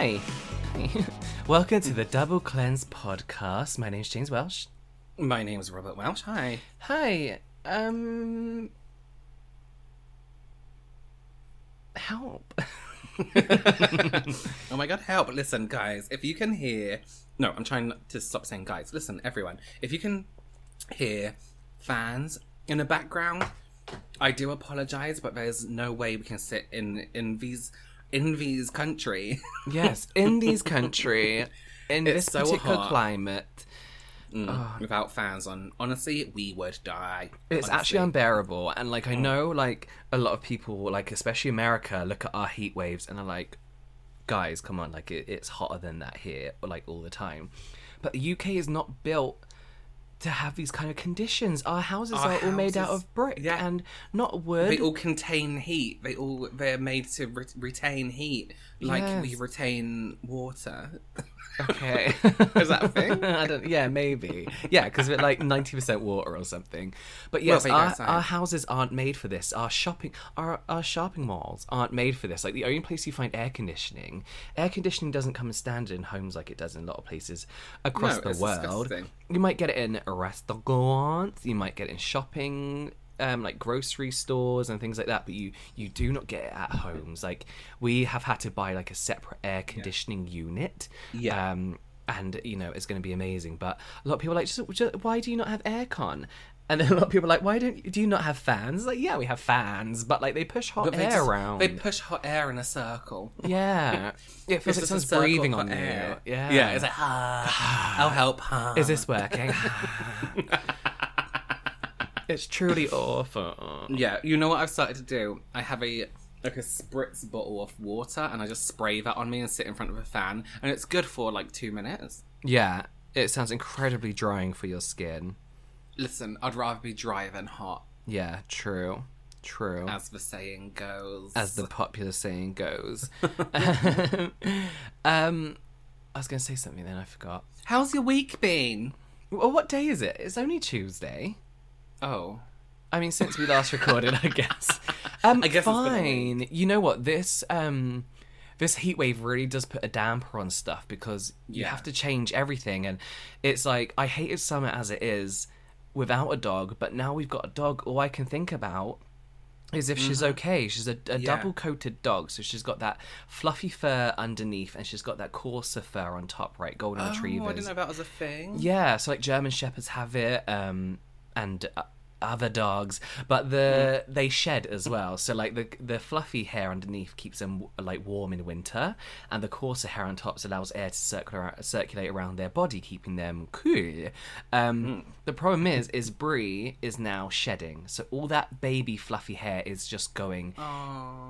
Hi. Welcome to the Double Cleanse podcast. My name's James Welsh. My name is Robert Welsh. Hi. Hi. Um help. Oh my god, help. Listen, guys, if you can hear. No, I'm trying not to stop saying guys. Listen, everyone. If you can hear fans in the background, I do apologize, but there's no way we can sit in in these in these country. yes, in these country, in It's this so particular hot. climate, mm, ah. Without fans on, honestly, we would die. it's honestly. actually unbearable. And like I mm. know like a lot of people, like especially America, look at our heat waves and are like, guys, come on, like it, it's hotter than that here, like all the time. But the UK is not built to have these kind of conditions. Our houses Our are all made out of brick yeah. and not wood. They all contain heat. They all they're made to re- retain heat, like we retain water. Okay. Is that a thing? I don't. Yeah, maybe. Yeah, because we're like ninety percent water or something. But yes, go, our, our houses aren't made for this. Our shopping, our our shopping malls aren't made for this. Like the only place you find air conditioning, air conditioning doesn't come standard in homes like it does in a lot of places across No, the it's world. disgusting. You might get it in restaurants. You might get it in shopping. Um, like grocery stores and things like that, but you you do not get it at homes. Like we have had to buy like a separate air conditioning unit. Yeah. Um, and you know it's going to be amazing. But a lot of people are like, just, just why do you not have aircon? And then a lot of people are like, why don't do you not have fans? Like, yeah, we have fans, but like they push hot they air just- around. They push hot air in a circle. yeah, it feels like someone's breathing on hot you. Yeah, yeah. It's like ah, I'll help. Ah. is this working? it's truly awful. Yeah, you know what I've started to do? I have a like a spritz bottle of water, and I just spray that on me and sit in front of a fan, and it's good for like two minutes. Yeah, it sounds incredibly drying for your skin. Listen, I'd rather be dry than hot, Yeah, true, true. as the saying goes. as the popular saying goes. um, I was going to say something, then I forgot. How's your week been? Well, what day is it? It's only Tuesday. Oh, I mean, since we last recorded, I guess. Um, I guess it's been a fine. You know what? This um, this heat wave really does put a damper on stuff because you Yeah. have to change everything, and it's like I hated summer as it is without a dog, but now we've got a dog. All I can think about is if she's okay. She's a, a Mm-hmm. Yeah. double coated dog, so she's got that fluffy fur underneath, and she's got that coarser fur on top, right? Golden oh, retrievers. I didn't know that was a thing. Yeah, so like German shepherds have it, um, and uh, other dogs, but the they shed as well. So like the the fluffy hair underneath keeps them like warm in winter, and the coarser hair on top allows air to circulate circulate around their body, keeping them cool. Um, The problem is, is Brie is now shedding, so all that baby fluffy hair is just going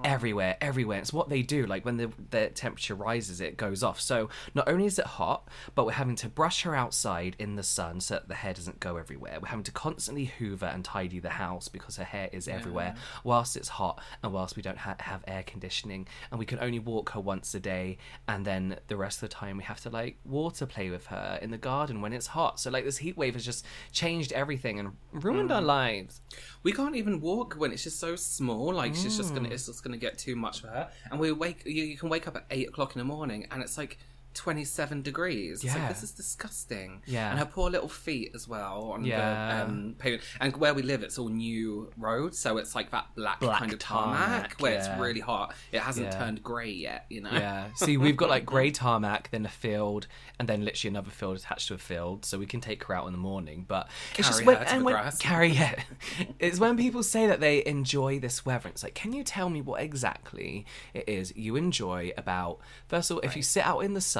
everywhere, everywhere. It's what they do. Like when the the temperature rises, it goes off. So not only is it hot, but we're having to brush her outside in the sun so that the hair doesn't go everywhere. We're having to constantly hoover and and tidy the house because her hair is everywhere mm. whilst it's hot and whilst we don't ha- have air conditioning. And we can only walk her once a day and then the rest of the time we have to like water play with her in the garden when it's hot. So like this heat wave has just changed everything and ruined our mm. lives. We can't even walk when it's just so small. Like she's just gonna, mm. it's just gonna get too much for her. And we wake, you, you can wake up at eight o'clock in the morning, and it's like twenty-seven degrees. It's like Yeah. this is disgusting. Yeah. and her poor little feet as well on Yeah. the um, pavement. And where we live, it's all new roads, so it's like that black, Black kind of tarmac, tarmac, where yeah. it's really hot. It hasn't Yeah. turned grey yet, you know. Yeah. See, we've got like grey tarmac, then a field, and then literally another field attached to a field, so we can take her out in the morning. But it's just Carry when, her and when grass. carry it. It's when people say that they enjoy this weather. It's like, can you tell me what exactly it is you enjoy about? First of all, if you sit out in the sun.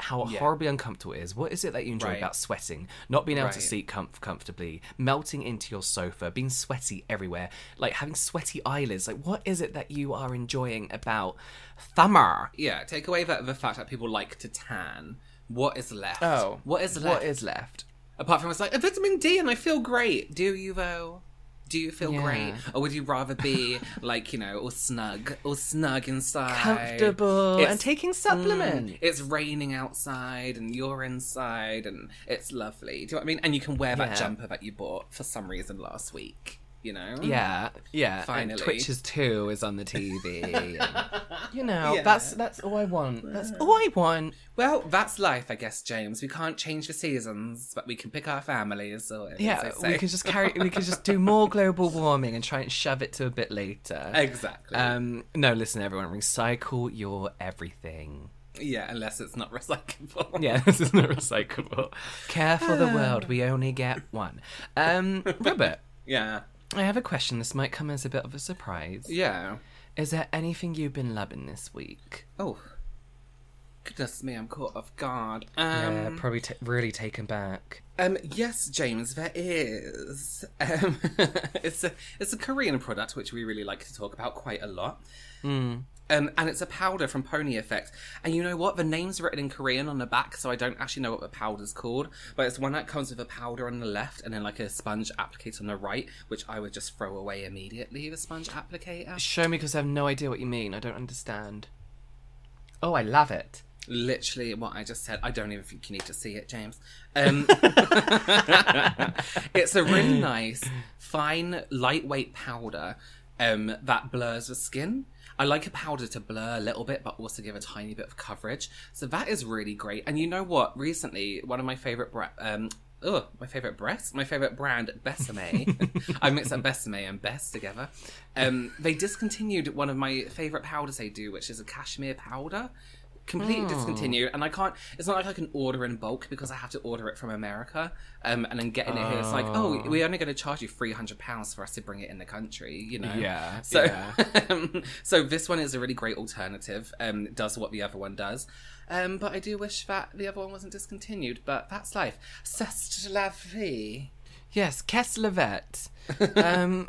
How Yeah. horribly uncomfortable it is. What is it that you enjoy Right. about sweating? Not being able to sleep comf- comfortably, melting into your sofa, being sweaty everywhere, like having sweaty eyelids. Like, what is it that you are enjoying about summer? Yeah, take away the, the fact that people like to tan. What is left? Oh, what is left? What is left? Apart from it's like a vitamin D and I feel great. Do you though? Do you feel Yeah. great, or would you rather be like you know, or snug, or snug inside, Comfortable It's- and taking supplements. Mm, it's raining outside and you're inside and it's lovely. Do you know what I mean? And you can wear that Yeah. jumper that you bought for some reason last week. You know? Yeah, yeah. and Finally. Twitches Too is on the TV. and, you know, Yeah. that's that's all I want. That's all I want. Well, that's life, I guess, James. We can't change the seasons, but we can pick our families. Or Yeah, we can just carry. We can just do more global warming and try and shove it to a bit later. exactly. Um, no, listen, everyone, recycle your everything. yeah, unless it's not recyclable. Yeah, this is not recyclable. Care for the world. We only get one. Um, Robert, yeah. I have a question. This might come as a bit of a surprise. Yeah. Is there anything you've been loving this week? Oh. Goodness me, I'm caught off guard. yeah, Um, probably ta really taken back. um, yes, James, there is. Um, it's a it's a Korean product which we really like to talk about quite a lot. Um, and it's a powder from Pony Effect. And you know what? The name's written in Korean on the back, so I don't actually know what the powder's called. But it's one that comes with a powder on the left and then like a sponge applicator on the right, which I would just throw away immediately. The sponge applicator. Show me because I have no idea what you mean. I don't understand. Oh, I love it. literally what I just said. I don't even think you need to see it, James. Um, it's a really nice, fine, lightweight powder um, that blurs the skin. I like a powder to blur a little bit, but also give a tiny bit of coverage. So that is really great. And you know what? Recently, one of my favorite bra- um, Ugh, my favorite breast, my favorite brand, Besame. I mixed up Besame and Best together. Um, they discontinued one of my favorite powders they do, which is a cashmere powder. Completely discontinued, and I can't. It's not like I can order in bulk because I have to order it from America, um, and then getting it here. It's like, oh, we're only going to charge you three hundred pounds for us to bring it in the country, you know? Yeah, So, yeah. so this one is a really great alternative. Um, does what the other one does. Um, but I do wish that the other one wasn't discontinued. But that's life. C'est la vie. Yes, Kesslevet. um,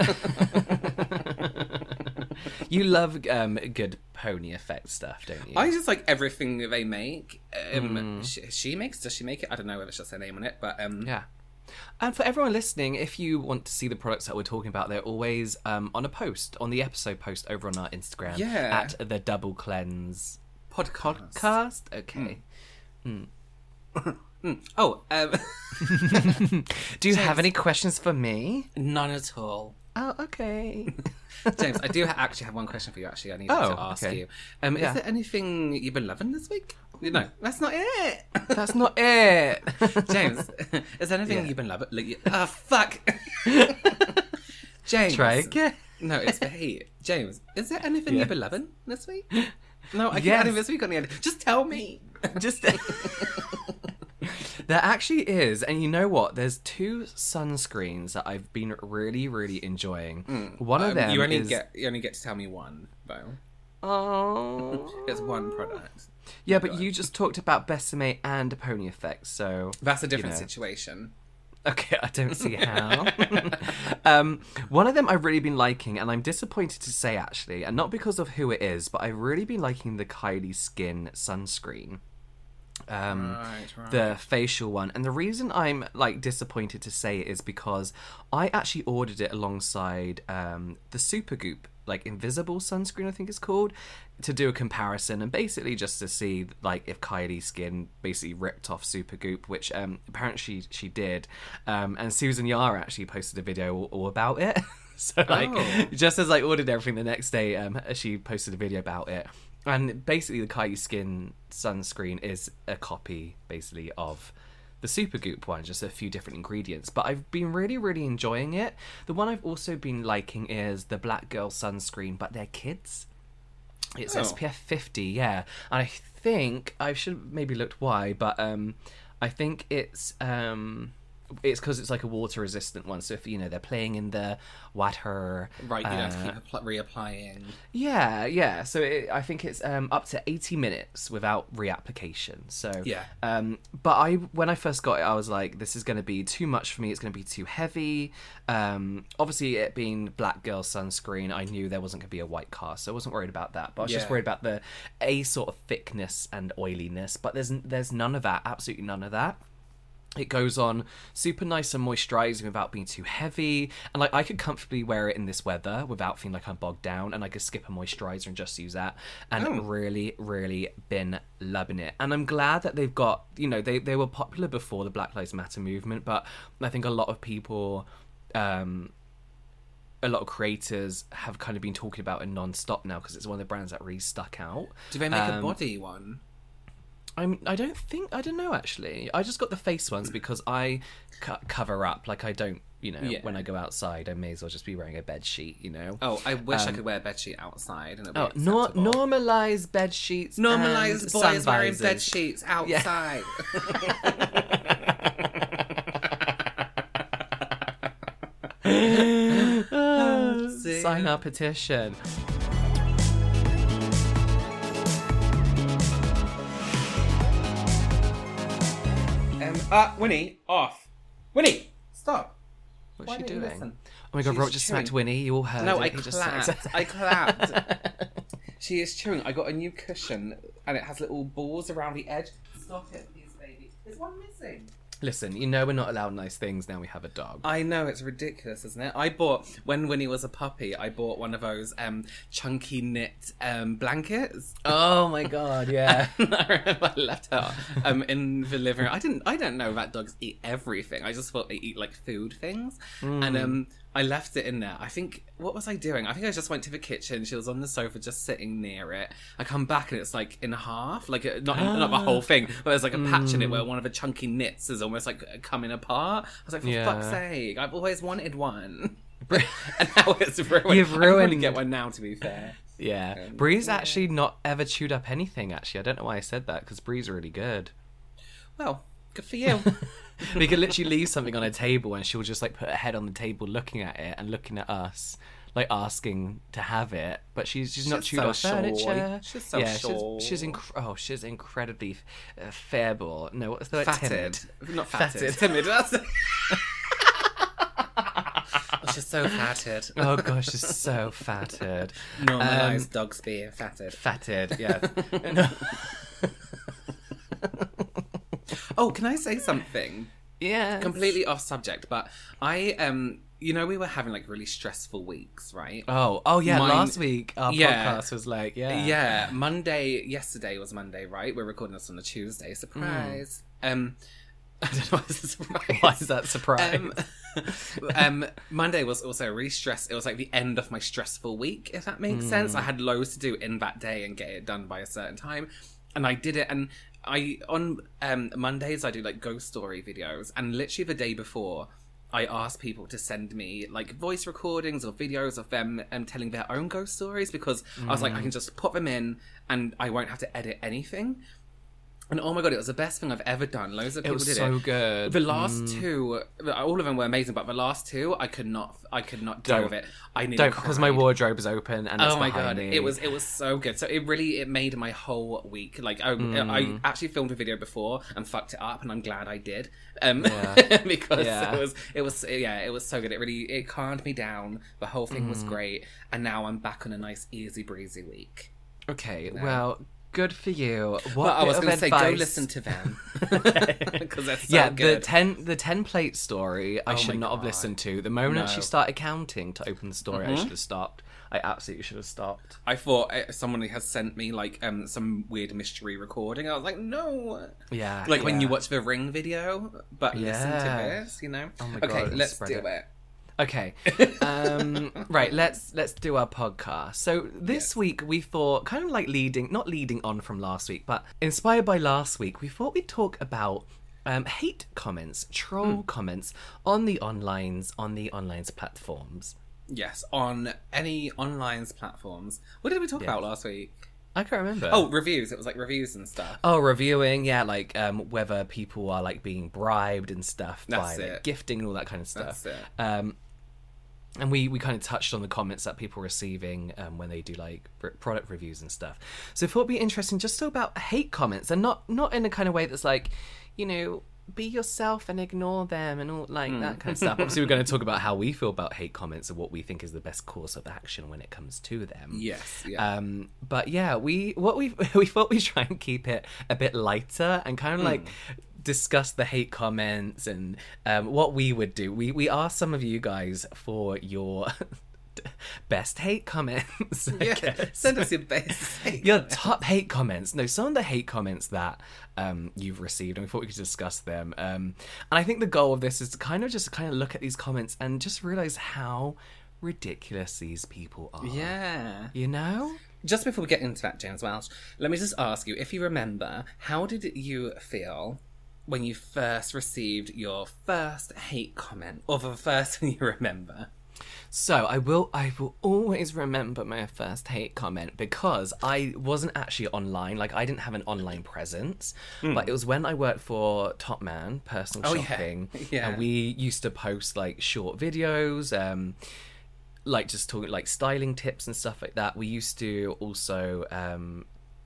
you love um, good pony effect stuff, don't you? I just like everything that they make. Um, she, she makes. Does she make it? I don't know whether it's just her name on it, but um, Yeah. And for everyone listening, if you want to see the products that we're talking about, they're always um, on a post, on the episode post over on our Instagram Yeah. at the Double Cleanse podcast. Cast. Okay. Oh, um, Do you have any questions for me? none at all. Oh, okay. James, I do actually have one question for you. Actually, I need Oh, to ask okay. you. Um, Yeah. Is there anything you've been loving this week? No, that's not it. That's not it. James, is there anything Yeah. you've been loving? Like, ah, fuck. James, Try again. No, it's the heat. James, is there anything Yeah. you've been loving this week? No, I can't adding this week on the end. Just tell me. Just there actually is, and you know what? There's two sunscreens that I've been really, really enjoying. One of Um, them you only is get you only get to tell me one though. oh It's one product. yeah, but you just talked about Besame and Pony Effect, so That's a different know. situation. Okay, I don't see how. um, one of them I've really been liking, and I'm disappointed to say actually, and not because of who it is, but I've really been liking the Kylie Skin sunscreen. Um, Right, right. the facial one. And the reason I'm like disappointed to say it is because I actually ordered it alongside um, the Supergoop, like invisible sunscreen, I think it's called, to do a comparison and basically just to see like if Kylie's skin basically ripped off Supergoop, which um, apparently she, she did. Um, and Susan Yara actually posted a video all, all about it. so like Oh. just as I ordered everything the next day, um, she posted a video about it. And basically, the Kylie Skin sunscreen is a copy, basically, of the Supergoop one, just a few different ingredients. But I've been really, really enjoying it. The one I've also been liking is the Black Girl sunscreen, but they're kids. It's Oh. SPF 50, yeah. And I think I should have maybe looked why, but um, I think it's um, it's because it's like a water resistant one. So if you know they're playing in the water, Right, you don't have uh, to keep apply- reapplying. yeah, yeah. So it, I think it's um, up to eighty minutes without reapplication. So Yeah. Um, but I when I first got it, I was like, this is going to be too much for me. It's going to be too heavy. Um, obviously, it being black girl sunscreen, I knew there wasn't going to be a white cast, so I wasn't worried about that. But I was just worried about the a sort of thickness and oiliness. But there's there's none of that. Absolutely none of that. It goes on super nice and moisturizing without being too heavy. And like I could comfortably wear it in this weather without feeling like I'm bogged down and I could skip a moisturizer and just use that. And Oh. really, really been loving it. And I'm glad that they've got you know, they, they were popular before the Black Lives Matter movement, but I think a lot of people um a lot of creators have kind of been talking about it non-stop now because it's one of the brands that really stuck out. Do they make a Um, body one? I'm. I don't think. I don't know. Actually, I just got the face ones because I co- cover up. Like I don't. You know, Yeah. when I go outside, I may as well just be wearing a bed sheet. You know. Oh, I wish I could wear a bedsheet outside and Um, Oh, nor- normalize bed sheets. Normalize boys wearing bed sheets outside. See? Sign our petition. Um, uh, Winnie, off. Winnie, stop. What's Why she doing? Oh my god, She's Rob just smacked. Winnie. You all heard No, it. I He just clapped. I clapped. she is chewing. I got a new cushion and it has little balls around the edge. Stop it, please, baby. There's one missing. Listen, you know we're not allowed nice things now. We have a dog. I know it's ridiculous, isn't it? I bought when Winnie was a puppy. I bought one of those um, chunky knit um, blankets. Oh my god, yeah. I remember I left her um, in the living room. I didn't. I don't know that dogs eat everything. I just thought they eat like food things, and um, I left it in there. I think what was I doing? I think I just went to the kitchen. She was on the sofa, just sitting near it. I come back and it's like in half, like uh, not not the whole thing, but there's like a patch in it where hmm. one of the chunky knits is almost like uh, coming apart. I was like, for Yeah. fuck's sake! I've always wanted one. and now it's ruined. You've I could probably get one now. To be fair. Yeah, um, Bree's actually not ever chewed up anything. Actually, I don't know why I said that because Bree's really good. Well, good for you. we could literally leave something on a table and she'll just like put her head on the table, looking at it and looking at us, like asking to have it. But she's she's, not She's chewed so shy. furniture. She's so yeah, shy. she's she's inc- oh she's incredibly uh, fairable. No, what's the word? fatted. Timid. Not fatted. Fatted. Timid. That's oh, she's so fatted. Oh gosh, she's so fatted. Normalised Um, dogs being fatted. fatted. Yeah. Oh, can I say something? yeah. Completely off subject, but I um you know we were having like really stressful weeks, right? Oh, oh yeah. Mine- last week our Yeah. podcast was like, yeah, Yeah, Monday. Yesterday was Monday, right? We're recording this on a Tuesday. Surprise. Um, I don't know why is a surprise. Why is that surprise? Um, um, Monday was also really stress. It was like the end of my stressful week, if that makes sense. I had loads to do in that day and get it done by a certain time, and I did it. And I on um, Mondays I do like ghost story videos, and literally the day before. I asked people to send me like voice recordings or videos of them um, telling their own ghost stories because I was like, I can just put them in and I won't have to edit anything. And oh my god, it was the best thing I've ever done. Loads of people was did so it. good. The last two, all of them were amazing, but the last two, I could not, I could not deal Don't. with it. I nearly Don't because my wardrobe is open and Oh my god, me. it was it was so good. So it really it made my whole week. Like I, Mm. I actually filmed a video before and fucked it up, and I'm glad I did. Um, Yeah. because Yeah. it was it was yeah it was so good. It really it calmed me down. The whole thing Mm. was great, and now I'm back on a nice easy breezy week. okay. Well, good for you. What I was going to say, go listen to them because so yeah, the ten the ten plate story I Oh should not have listened to. The moment No. Mm-hmm. she started counting to open the story, I should have stopped. I absolutely should have stopped. I thought uh, someone has sent me like um some weird mystery recording. I was like, no. Yeah, Like when you watch the Ring video, but listen to this, you know. Oh my okay, God, let's do it. it. Okay. Um, right, let's let's do our podcast. So this week we thought kind of like leading not leading on from last week, but inspired by last week, we thought we'd talk about um, hate comments, troll comments on the onlines on the onlines platforms. Yes, on any online platforms. What did we talk about last week? I can't remember. Oh, reviews. It was like reviews and stuff. Oh, reviewing, yeah, like um, whether people are like being bribed and stuff That's by like, gifting and all that kind of stuff. That's it. Um, and we we kind of touched on the comments that people are receiving um, when they do like product reviews and stuff. So I thought it'd be interesting just to about hate comments and not not in a kind of way that's like, you know, be yourself and ignore them and all like that kind of stuff. Obviously, we're going to talk about how we feel about hate comments and what we think is the best course of action when it comes to them. Yes, yeah. Um, but yeah, we what we we thought we'd try and keep it a bit lighter and kind of like discuss the hate comments and um, what we would do. We we asked some of you guys for your best hate comments. Yeah, send us your best. Your top hate comments. No, some of the hate comments that um, you've received, and we thought we could discuss them. Um, and I think the goal of this is to kind of just kind of look at these comments and just realize how ridiculous these people are. Yeah. You know? Just before we get into that, James Welsh, let me just ask you if you remember, how did you feel when you first received your first hate comment, or the first one you remember? So I will I will always remember my first hate comment because I wasn't actually online. Like I didn't have an online presence. But it was when I worked for Topman Personal. Oh, yeah. Shopping. Yeah. And we used to post like short videos, um, like just talking like styling tips and stuff like that. We used to also um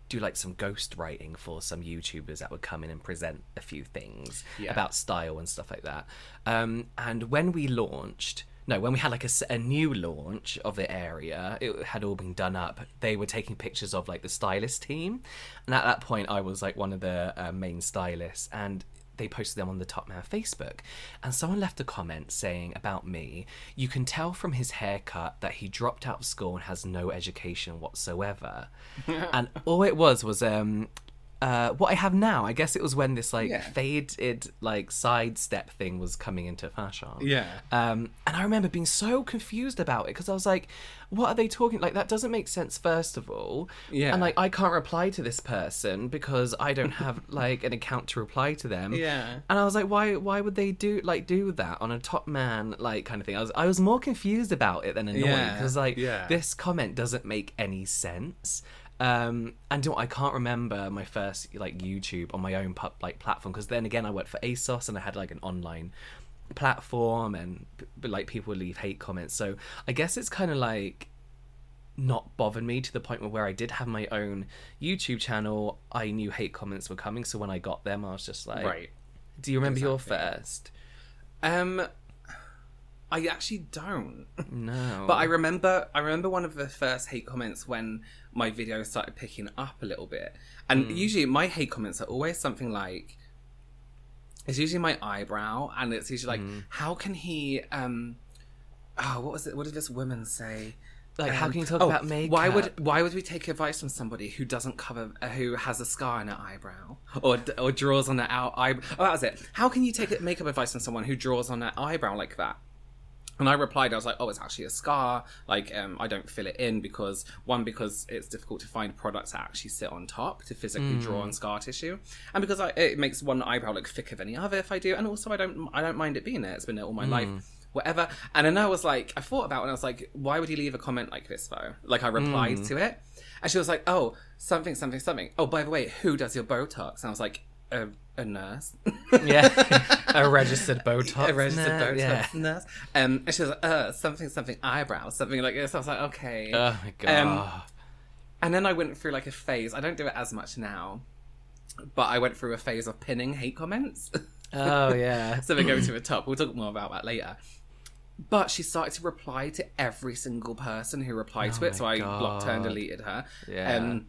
do like some ghost writing for some YouTubers that would come in and present a few things Yeah. about style and stuff like that. Um, and when we launched, no, when we had like a new launch of the area, it had all been done up. They were taking pictures of like the stylist team, and at that point, I was like one of the uh, main stylists, and they posted them on the Topman Facebook. And someone left a comment saying about me, you can tell from his haircut that he dropped out of school and has no education whatsoever. and all it was was um uh, what I have now, I guess it was when this like Yeah. faded like sidestep thing was coming into fashion. Yeah. Um, and I remember being so confused about it because I was like, what are they talking? Like, that doesn't make sense, first of all. Yeah. And like, I can't reply to this person because I don't have like an account to reply to them. Yeah. And I was like, why? Why would they do like do that on a Topman like kind of thing? I was I was more confused about it than annoyed Yeah, because like yeah. this comment doesn't make any sense. Um, and you know what, I can't remember my first like YouTube on my own pu- like platform because then again I worked for ASOS and I had like an online platform and like people would leave hate comments. So I guess it's kind of like not bothered me to the point where, where I did have my own YouTube channel. I knew hate comments were coming, so when I got them, I was just like, Right. Do you remember your first? Um, I actually don't. No, But I remember, I remember one of the first hate comments when my video started picking up a little bit, and Hmm. usually my hate comments are always something like, it's usually my eyebrow, and it's usually like, Hmm. how can he, um, oh, what was it? What did this woman say? like how Um, can you talk oh, about makeup? Why would why would we take advice from somebody who doesn't cover uh, who has a scar in her eyebrow or or draws on her out eyebrow? Oh, that was it. How can you take makeup advice from someone who draws on her eyebrow like that? And I replied, I was like, "Oh, it's actually a scar. Like, um, I don't fill it in because one, because it's difficult to find products that actually sit on top to physically draw hmm. on scar tissue, and because I, it makes one eyebrow look thicker than the other if I do, and also I don't, I don't mind it being there. It's been there all my hmm. life, whatever. And then I was like, I thought about it, and I was like, why would he leave a comment like this though? Like, I replied hmm. to it, and she was like, "Oh, something, something, something. Oh, by the way, who does your Botox?" And I was like, "A, a nurse." yeah, a registered Botox, a registered nurse, Botox Yeah. nurse. Um, and she was like, uh, something, something eyebrows, something like this. I was like, okay. Oh my god. Um, and then I went through like a phase. I don't do it as much now, but I went through a phase of pinning hate comments. oh yeah. so they go to the top. We'll talk more about that later. But she started to reply to every single person who replied to Oh it, so I blocked her and deleted her. Yeah. Um,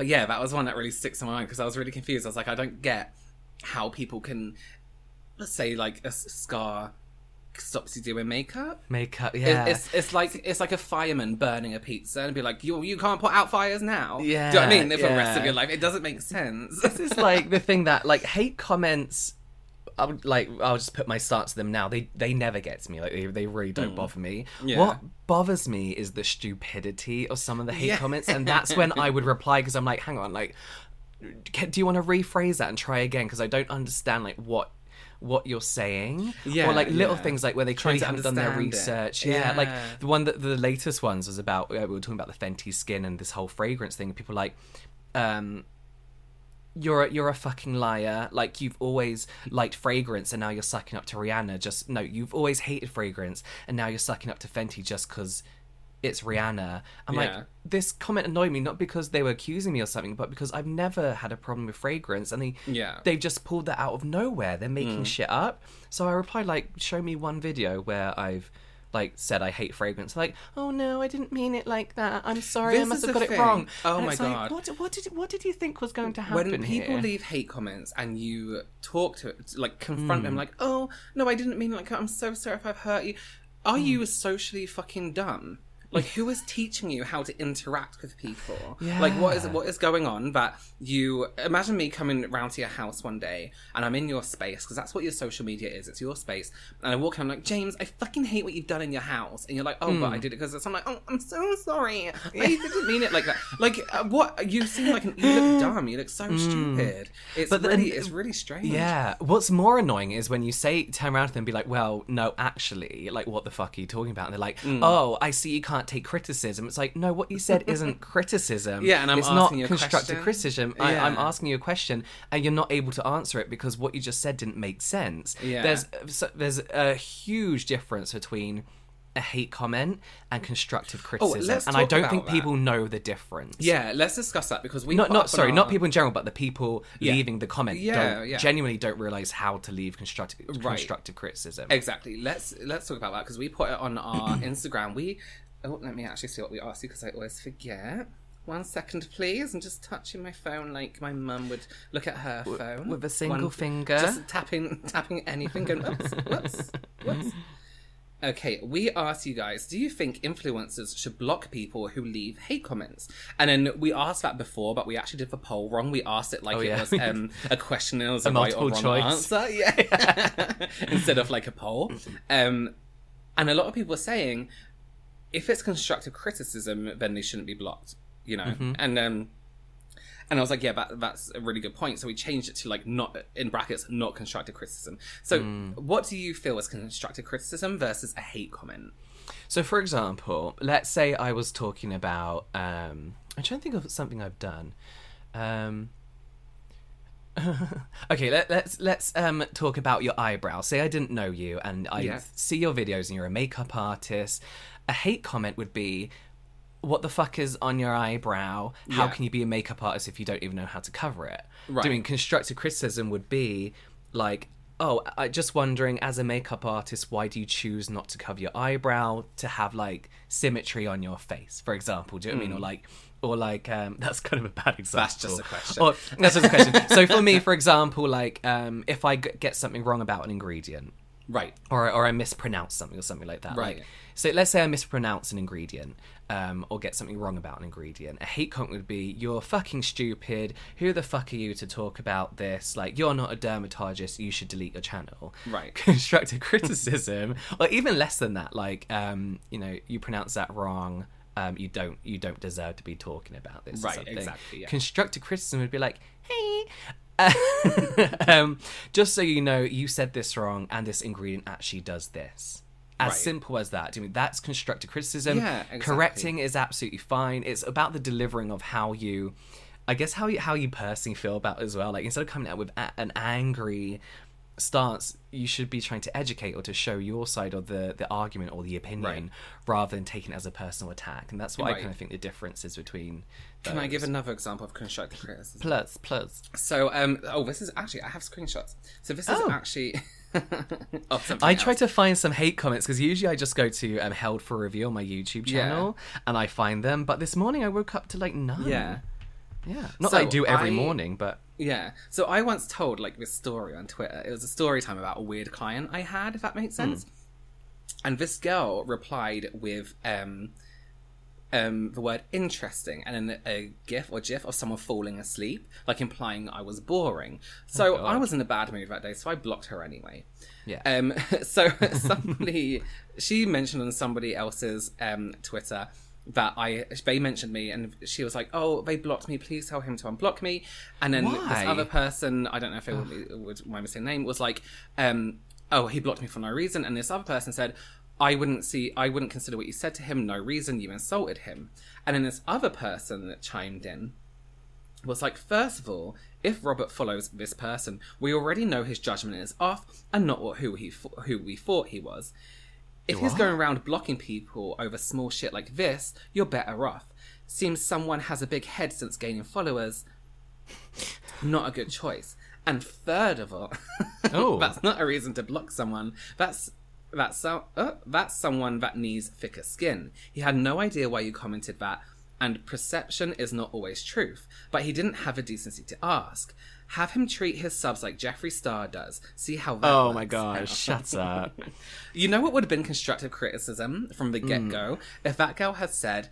But yeah, that was one that really sticks in my mind because I was really confused. I was like, I don't get how people can, let's say, like a scar stops you doing makeup. Makeup, It- yeah. It's it's like it's like a fireman burning a pizza and be like, you you can't put out fires now. do you know what I Yeah, mean? For the rest of your life, it doesn't make sense. this is like the thing that like hate comments I would like I'll just put my start to them now. They they never get to me. Like they, they really don't bother me. Mm. Yeah. What bothers me is the stupidity of some of the hate Yeah. comments, and that's when I would reply because I'm like, hang on, like, can, do you want to rephrase that and try again? Because I don't understand like what what you're saying Yeah, or like little yeah. things like where they clearly to haven't done their research yeah. like the one that the latest ones was about uh, we were talking about the fenty skin and this whole fragrance thing people like um you're a, you're a fucking liar. Like you've always liked fragrance and now you're sucking up to Rihanna. Just no, you've always hated fragrance and now you're sucking up to Fenty just because it's Rihanna. I'm Yeah. like, this comment annoyed me not because they were accusing me or something, but because I've never had a problem with fragrance and they Yeah. Mm. they've just pulled that out of nowhere. They're making shit up. So I replied like, show me one video where I've like said I hate fragrance. Like, oh no, I didn't mean it like that. I'm sorry, I must have got thing. it wrong. Oh And my it's like, God. what, what did what did you think was going to happen? when people here? leave hate comments and you talk to like confront Hmm. them like oh no i didn't mean it like that. i'm so sorry if i've hurt you are Hmm. you socially fucking dumb like who is teaching you how to interact with people Yeah. like what is what is going on that you imagine me coming round to your house one day and i'm in your space because that's what your social media is it's your space and i walk in i'm like james i fucking hate what you've done in your house and you're like oh Hmm. but i did it because i'm like oh i'm so sorry i didn't mean it like that like uh, what you seem like an, you look dumb you look so stupid it's Hmm. But really it's really strange Yeah. What's more annoying is when you say, turn around to them and be like, well, no, actually, like, what the fuck are you talking about? And they're like, Mm. oh, I see you can't take criticism. It's like, no, what you said isn't criticism. Yeah, and I'm it's asking not you a constructive criticism. I, Yeah. I'm asking you a question, and you're not able to answer it because what you just said didn't make sense. Yeah. There's so- there's a huge difference between a hate comment and constructive oh, criticism, Oh, and I don't think that. people know the difference. yeah let's discuss that because we Not, not sorry, not people in general, but the people Yeah. leaving the comment Yeah, don't yeah. genuinely don't realize how to leave constructive constructive criticism. Exactly. Let's let's talk about that because we put it on our Instagram. We oh, let me actually see what we asked you because I always forget. One second, please. I'm just touching my phone like my mum would look at her phone with a single One- finger? just tapping tapping anything. Going whoops, whoops, whoops. Okay, we asked you guys, do you think influencers should block people who leave hate comments? And then we asked that before, but we actually did the poll wrong. We asked it like Oh, it yeah. was um, a question and it was a, A right or multiple wrong choice. answer. Yeah. Instead of like a poll. Um, and a lot of people were saying if it's constructive criticism, then they shouldn't be blocked, you know? Mm-hmm. And um, and I was like, yeah, that, that's a really good point. So we changed it to like not in brackets, not constructive criticism. So Mm. what do you feel is constructive criticism versus a hate comment? So, for example, let's say I was talking about. Um, I'm trying to think of something I've done. Um, okay, let, let's let's um, talk about your eyebrow. Say I didn't know you, and I Yeah. see your videos, and you're a makeup artist. A hate comment would be, "What the fuck is on your eyebrow? How Yeah. can you be a makeup artist if you don't even know how to cover it?" Right. Doing constructive criticism would be like. Oh, I just wondering, as a makeup artist, why do you choose not to cover your eyebrow to have like symmetry on your face, for example? Do you know what I mean? Or like, or like, um, that's kind of a bad example. That's just a question. Or, that's just a question. so for me, for example, like, um, if I g- get something wrong about an ingredient, Right. or or I mispronounce something or something like that. Right. Like, so let's say I mispronounce an ingredient, um, or get something wrong about an ingredient. A hate comment would be, "You're fucking stupid. Who the fuck are you to talk about this? Like, you're not a dermatologist. You should delete your channel." Right. Constructive criticism, or even less than that, like, um, you know, you pronounce that wrong. Um, you don't you don't deserve to be talking about this. or Right, something. exactly, yeah. Constructive criticism would be like, "Hey." um, just so you know, you said this wrong, and this ingredient actually does this. As Right. simple as that. I mean, that's constructive criticism. Yeah, exactly. Correcting is absolutely fine. It's about the delivering of how you, I guess, how you how you personally feel about it as well. Like instead of coming out with a, an angry stance, you should be trying to educate or to show your side of the the argument or the opinion, Right. rather than taking it as a personal attack. And that's what I kind of think the difference is between. Can I give another example of constructive criticism? plus plus? So, um, oh, this is actually I have screenshots. So this is Oh. actually. I else. try to find some hate comments because usually I just go to um, Held for Review on my YouTube Yeah. channel and I find them. But this morning I woke up to like none. Yeah. Yeah, not So that I do every I- morning, but Yeah. So I once told like this story on Twitter. It was a story time about a weird client I had, if that makes sense. And this girl replied with um um the word interesting and then a gif or gif of someone falling asleep, like implying I was boring. So I was in a bad mood that day, so I blocked her anyway. yeah. Um, so somebody she mentioned on somebody else's um, Twitter that I they mentioned me and she was like, "Oh, they blocked me. Please tell him to unblock me." And then Why? this other person, I don't know if it would, would mind me saying name, was like, um, "Oh, he blocked me for no reason." And this other person said. I wouldn't see. I wouldn't consider what you said to him. No reason. You insulted him. And then this other person that chimed in was like, first of all, if Robert follows this person, we already know his judgment is off and not what who he who we thought he was. If he's going around blocking people over small shit like this, you're better off. Seems someone has a big head since gaining followers. Not a good choice. And third of all, Oh. that's not a reason to block someone. That's that's so, uh, that's someone that needs thicker skin. He had no idea why you commented that, and perception is not always truth. But he didn't have a decency to ask. Have him treat his subs like Jeffree Star does. See how that oh my gosh, out. shut up. You know what would have been constructive criticism from the get go if that girl had said,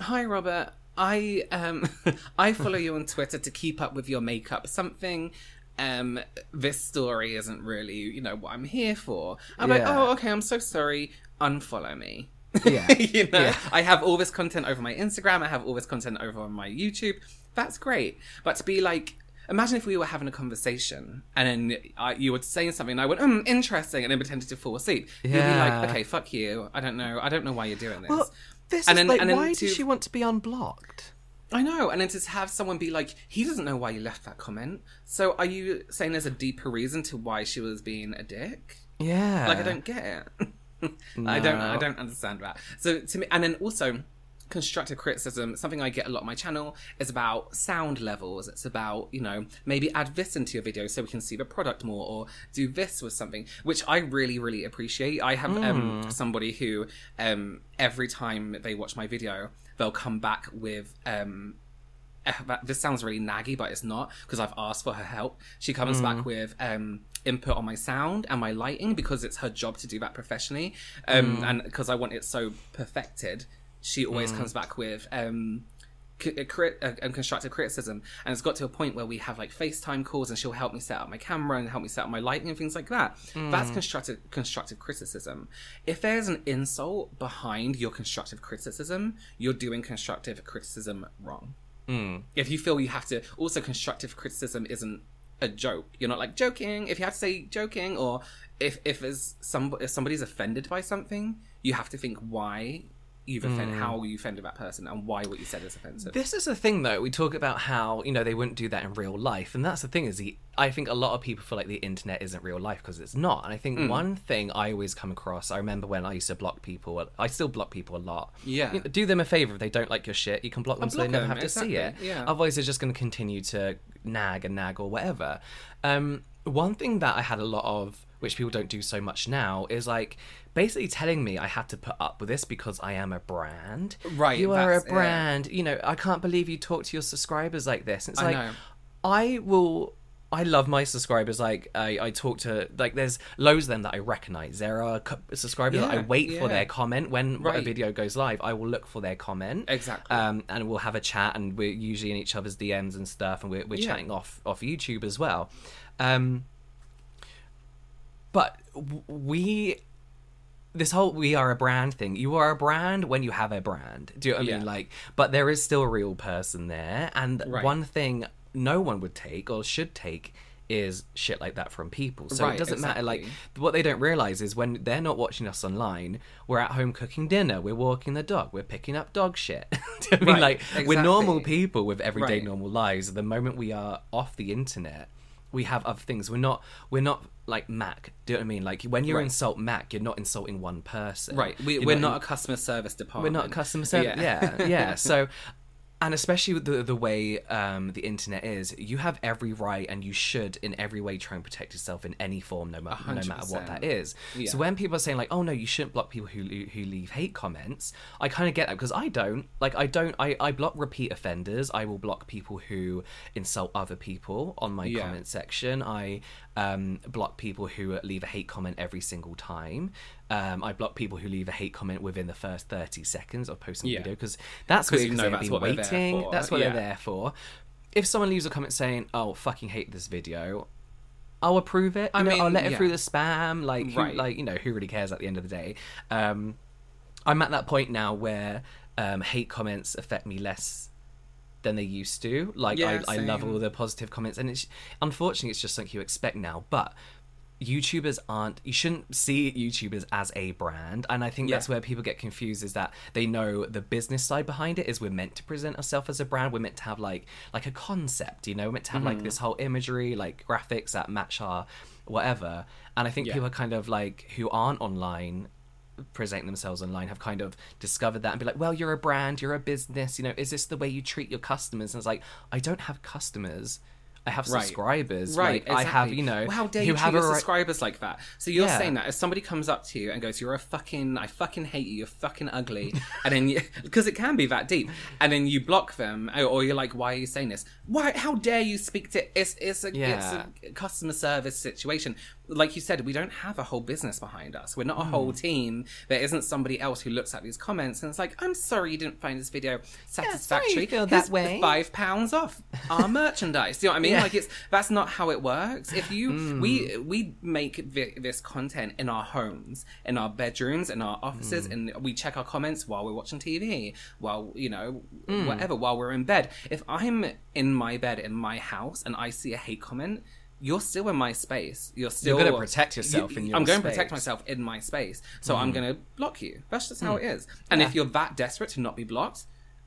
"Hi, Robert. I um I follow you on Twitter to keep up with your makeup. Something." Um, this story isn't really, you know, what I'm here for. I'm like, oh, okay, I'm so sorry. Unfollow me. Yeah. you know, Yeah. I have all this content over my Instagram. I have all this content over on my YouTube. That's great. But to be like, imagine if we were having a conversation and then I, you were saying something and I went, mm, interesting, and then pretended to fall asleep. Yeah. You'd be like, okay, fuck you. I don't know. I don't know why you're doing this. Well, this And is then- like, and then why to- does she want to be unblocked? I know. And then to have someone be like, he doesn't know why you left that comment. So are you saying there's a deeper reason to why she was being a dick? Yeah. Like I don't get it. I don't. I don't understand that. So to me, and then also constructive criticism. Something I get a lot on my channel is about sound levels. It's about you know maybe add this into your video so we can see the product more, or do this with something, which I really really appreciate. I have um, somebody who um, every time they watch my video, they'll come back with. Um, eh, this sounds really naggy, but it's not because I've asked for her help. She comes back with um, input on my sound and my lighting because it's her job to do that professionally, um, and because I want it so perfected, she always comes back with. Um, a crit- a, constructive criticism and it's got to a point where we have like FaceTime calls and she'll help me set up my camera and help me set up my lighting and things like that. Hmm. That's constructive constructive criticism. If there's an insult behind your constructive criticism, you're doing constructive criticism wrong. Hmm. If you feel you have to also constructive criticism isn't a joke. You're not like joking. If you have to say joking or if if there's some if somebody's offended by something you have to think why you've offended how you offended that person and why what you said is offensive This is the thing, though. We talk about how you know they wouldn't do that in real life, and that's the thing. Is the I think a lot of people feel like the internet isn't real life because it's not. And I think Hmm. one thing I always come across. I remember when I used to block people. I still block people a lot. Yeah. You know, do them a favor if they don't like your shit. You can block them so they never them, have to see it. yeah. Otherwise, they're just going to continue to nag and nag or whatever. Um, one thing that I had a lot of, which people don't do so much now, is like basically telling me I had to put up with this because I am a brand. Right, You are a brand. You know, I can't believe you talk to your subscribers like this. It's I like know. I will. I love my subscribers. Like I, I talk to like there's loads of them that I recognize. There are co- subscribers that I Yeah, wait for their comment when a video goes live. I will look for their comment Exactly. um, and we'll have a chat, and we're usually in each other's DMs and stuff, and we're, we're Yeah. chatting off off YouTube as well. Um, but we, this whole we are a brand thing. You are a brand when you have a brand. Do you know what I mean? Like, but there is still a real person there, and Right. one thing no one would take or should take is shit like that from people. So it doesn't matter. Like what they don't realize is when they're not watching us online, we're at home cooking dinner, we're walking the dog, we're picking up dog shit. Do you know what I mean? Right, Like we're normal people with everyday Right. normal lives. The moment we are off the internet, we have other things. We're not we're not like Mac. Do you know what I mean? Like when you Right. insult Mac, you're not insulting one person. right we, we're in- not a customer service department. we're not a customer service. Yeah, yeah. So and especially with the the way um, the internet is, you have every right, and you should in every way try and protect yourself in any form, no, ma- no matter what that is. Yeah. So when people are saying like, "Oh no, you shouldn't block people who who leave hate comments," I kind of get that because I don't. Like, I don't. I I block repeat offenders. I will block people who insult other people on my Yeah. comment section. I um, block people who leave a hate comment every single time. Um, I block people who leave a hate comment within the first thirty seconds of posting a Yeah. video because that's because you know that's what they're there waiting. for. That's what Yeah. they're there for. If someone leaves a comment saying, "Oh, fucking hate this video," I'll approve it. I You know, I'll mean, let it yeah. through the spam. Like, who, Right. like you know, who really cares at the end of the day? Um, I'm at that point now where um, hate comments affect me less than they used to. Like, I, I love all the positive comments, and it's unfortunately it's just something you expect now. But YouTubers aren't. You shouldn't see YouTubers as a brand, and I think that's where people get confused. Is that they know the business side behind it is we're meant to present ourselves as a brand. We're meant to have like like a concept, you know. We're meant to have Mm-hmm. like this whole imagery, like graphics that match our whatever. And I think Yeah. people are kind of like who aren't online presenting themselves online have kind of discovered that and be like, well, you're a brand, you're a business, you know, is this the way you treat your customers? And it's like, I don't have customers. I have Right. subscribers. Right, Like, I have, you know, Well, how dare who you have treat a your right- subscribers like that? So you're Yeah. saying that if somebody comes up to you and goes, "You're a fucking, I fucking hate you, you're fucking ugly," and then you, because it can be that deep, and then you block them, or- or you're like, "Why are you saying this? Why? How dare you speak to? It's it's a Yeah. it's a customer service situation." Like you said, we don't have a whole business behind us. We're not a whole Hmm. team. There isn't somebody else who looks at these comments and it's like, "I'm sorry you didn't find this video satisfactory. feel Here's that way." Five pounds off our merchandise." You know what I mean? Yeah. Like it's that's not how it works. If you Mm. we we make vi- this content in our homes, in our bedrooms, in our offices, Mm. and we check our comments while we're watching TV, while you know Mm. whatever, while we're in bed. If I'm in my bed in my house and I see a hate comment. You're still in my space. You're still gonna protect yourself in your I'm going to protect myself in my space. So Mm. I'm going to block you. That's just how it is. And if you're that desperate to not be blocked,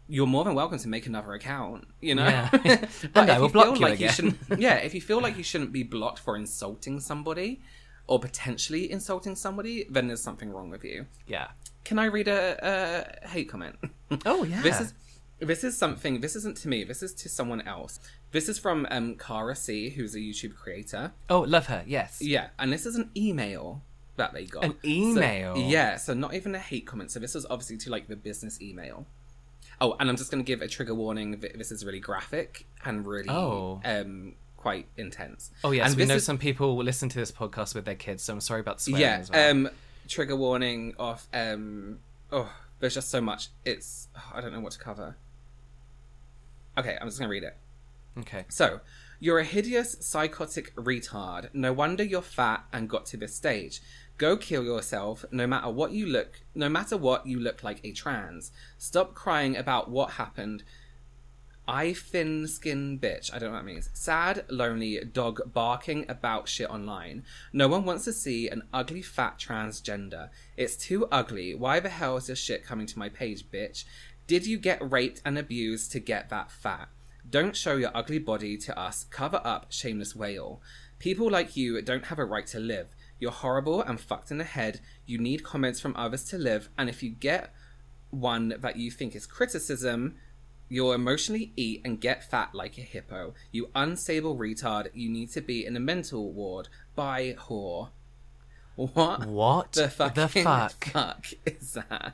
you're more than welcome to make another account. You know, Yeah. but And I if will you block feel you like you again. shouldn't, yeah, if you feel like you shouldn't be blocked for insulting somebody or potentially insulting somebody, then there's something wrong with you. Yeah. Can I read a, a hate comment? Oh, yeah. This is this is something. This isn't to me. This is to someone else. This is from um, Cara C, who's a YouTube creator. Oh, love her. Yes. Yeah, and this is an email that they got. An So- email? yeah, so not even a hate comment. So this was obviously to like the business email. Oh, and I'm just going to give a trigger warning. th- This is really graphic and really Oh. um quite intense. Oh, yes. and we know is- some people will listen to this podcast with their kids, so I'm sorry about the swearing Yeah, as well. um trigger warning of um oh, there's just so much. It's oh, I don't know what to cover. Okay, I'm just going to read it. Okay. So, you're a hideous, psychotic retard. No wonder you're fat and got to this stage. Go kill yourself, no matter what you look, no matter what you look like a trans. Stop crying about what happened. I thin skin bitch. I don't know what that means. Sad, lonely dog barking about shit online. No one wants to see an ugly fat transgender. It's too ugly. Why the hell is this shit coming to my page, bitch? Did you get raped and abused to get that fat? Don't show your ugly body to us. Cover up, shameless whale. People like you don't have a right to live. You're horrible and fucked in the head. You need comments from others to live. And if you get one that you think is criticism, you'll emotionally eat and get fat like a hippo. You unstable retard. You need to be in a mental ward. Bye, whore. What? What the the fuck? fuck is that?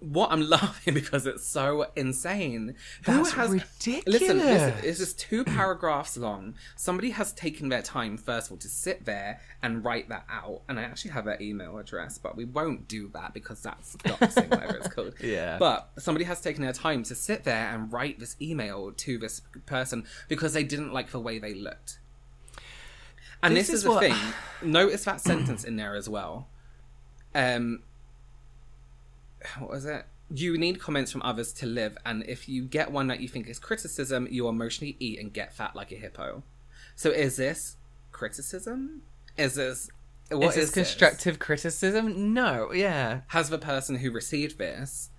What I'm laughing because it's so insane. That's Listen, ridiculous. listen, this is two paragraphs long. Somebody has taken their time, first of all, to sit there and write that out. And I actually have their email address, but we won't do that because that's doxing, whatever it's called. Yeah. But somebody has taken their time to sit there and write this email to this person because they didn't like the way they looked. And This this, is is, the thing. Notice that sentence in there as well. Um, what was it? You need comments from others to live, and if you get one that you think is criticism, you emotionally eat and get fat like a hippo. So is this criticism? Is this what is this is constructive criticism? No. Yeah. Has the person who received this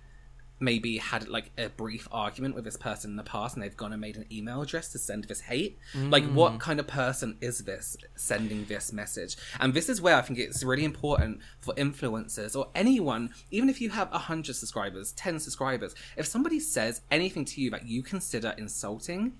maybe had like a brief argument with this person in the past and they've gone and made an email address to send this hate. Like what mm. kind of person is this sending this message? And this is where i think it's really important for influencers or anyone even if you have 100 subscribers 10 subscribers if somebody says anything to you that you consider insulting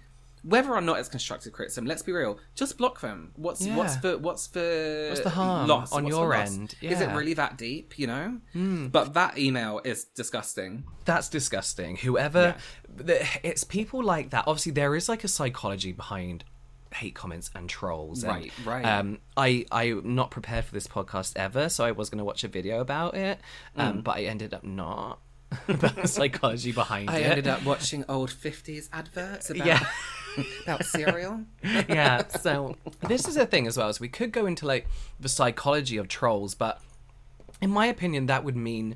whether or not it's constructive criticism, let's be real. Just block them. What's what's Yeah. the what's the What's the harm loss? on What's your end? Is it really that deep? You know. But that email is disgusting. That's disgusting. Whoever, the, it's people like that. Obviously, there is like a psychology behind hate comments and trolls. and, Right, right. Um, I I'm not prepared for this podcast ever, so I was going to watch a video about it, um, Mm. but I ended up not. The psychology behind I it. ended up watching old fifties adverts about Yeah. about cereal. yeah so this is a thing as well so we could go into like the psychology of trolls but in my opinion that would mean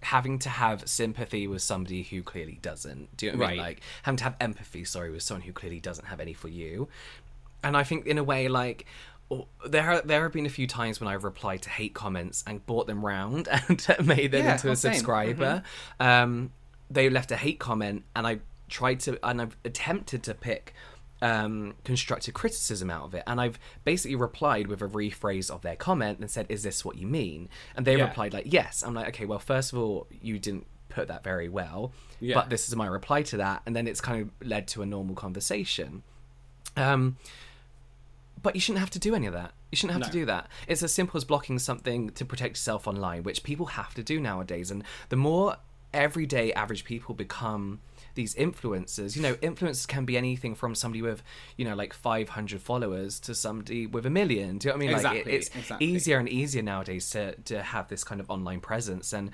having to have sympathy with somebody who clearly doesn't do you know what i mean like having to have empathy sorry with someone who clearly doesn't have any for you and i think in a way like there there have been a few times when I've replied to hate comments and brought them round and made them Yeah, into oh, a same. subscriber. Um, they left a hate comment and I tried to and I've attempted to pick um, constructive criticism out of it. And I've basically replied with a rephrase of their comment and said, Is this what you mean? And they Yeah. replied, like, Yes. I'm like, Okay, well, first of all, you didn't put that very well. Yeah. But this is my reply to that. And then it's kind of led to a normal conversation. Um, but you shouldn't have to do any of that. You shouldn't have No. to do that. It's as simple as blocking something to protect yourself online, which people have to do nowadays. And the more everyday average people become these influencers, you know, influencers can be anything from somebody with, you know, like 500 followers to somebody with a million. Do you know what I mean? like, Exactly, it, it's exactly. easier and easier nowadays to, to have this kind of online presence. And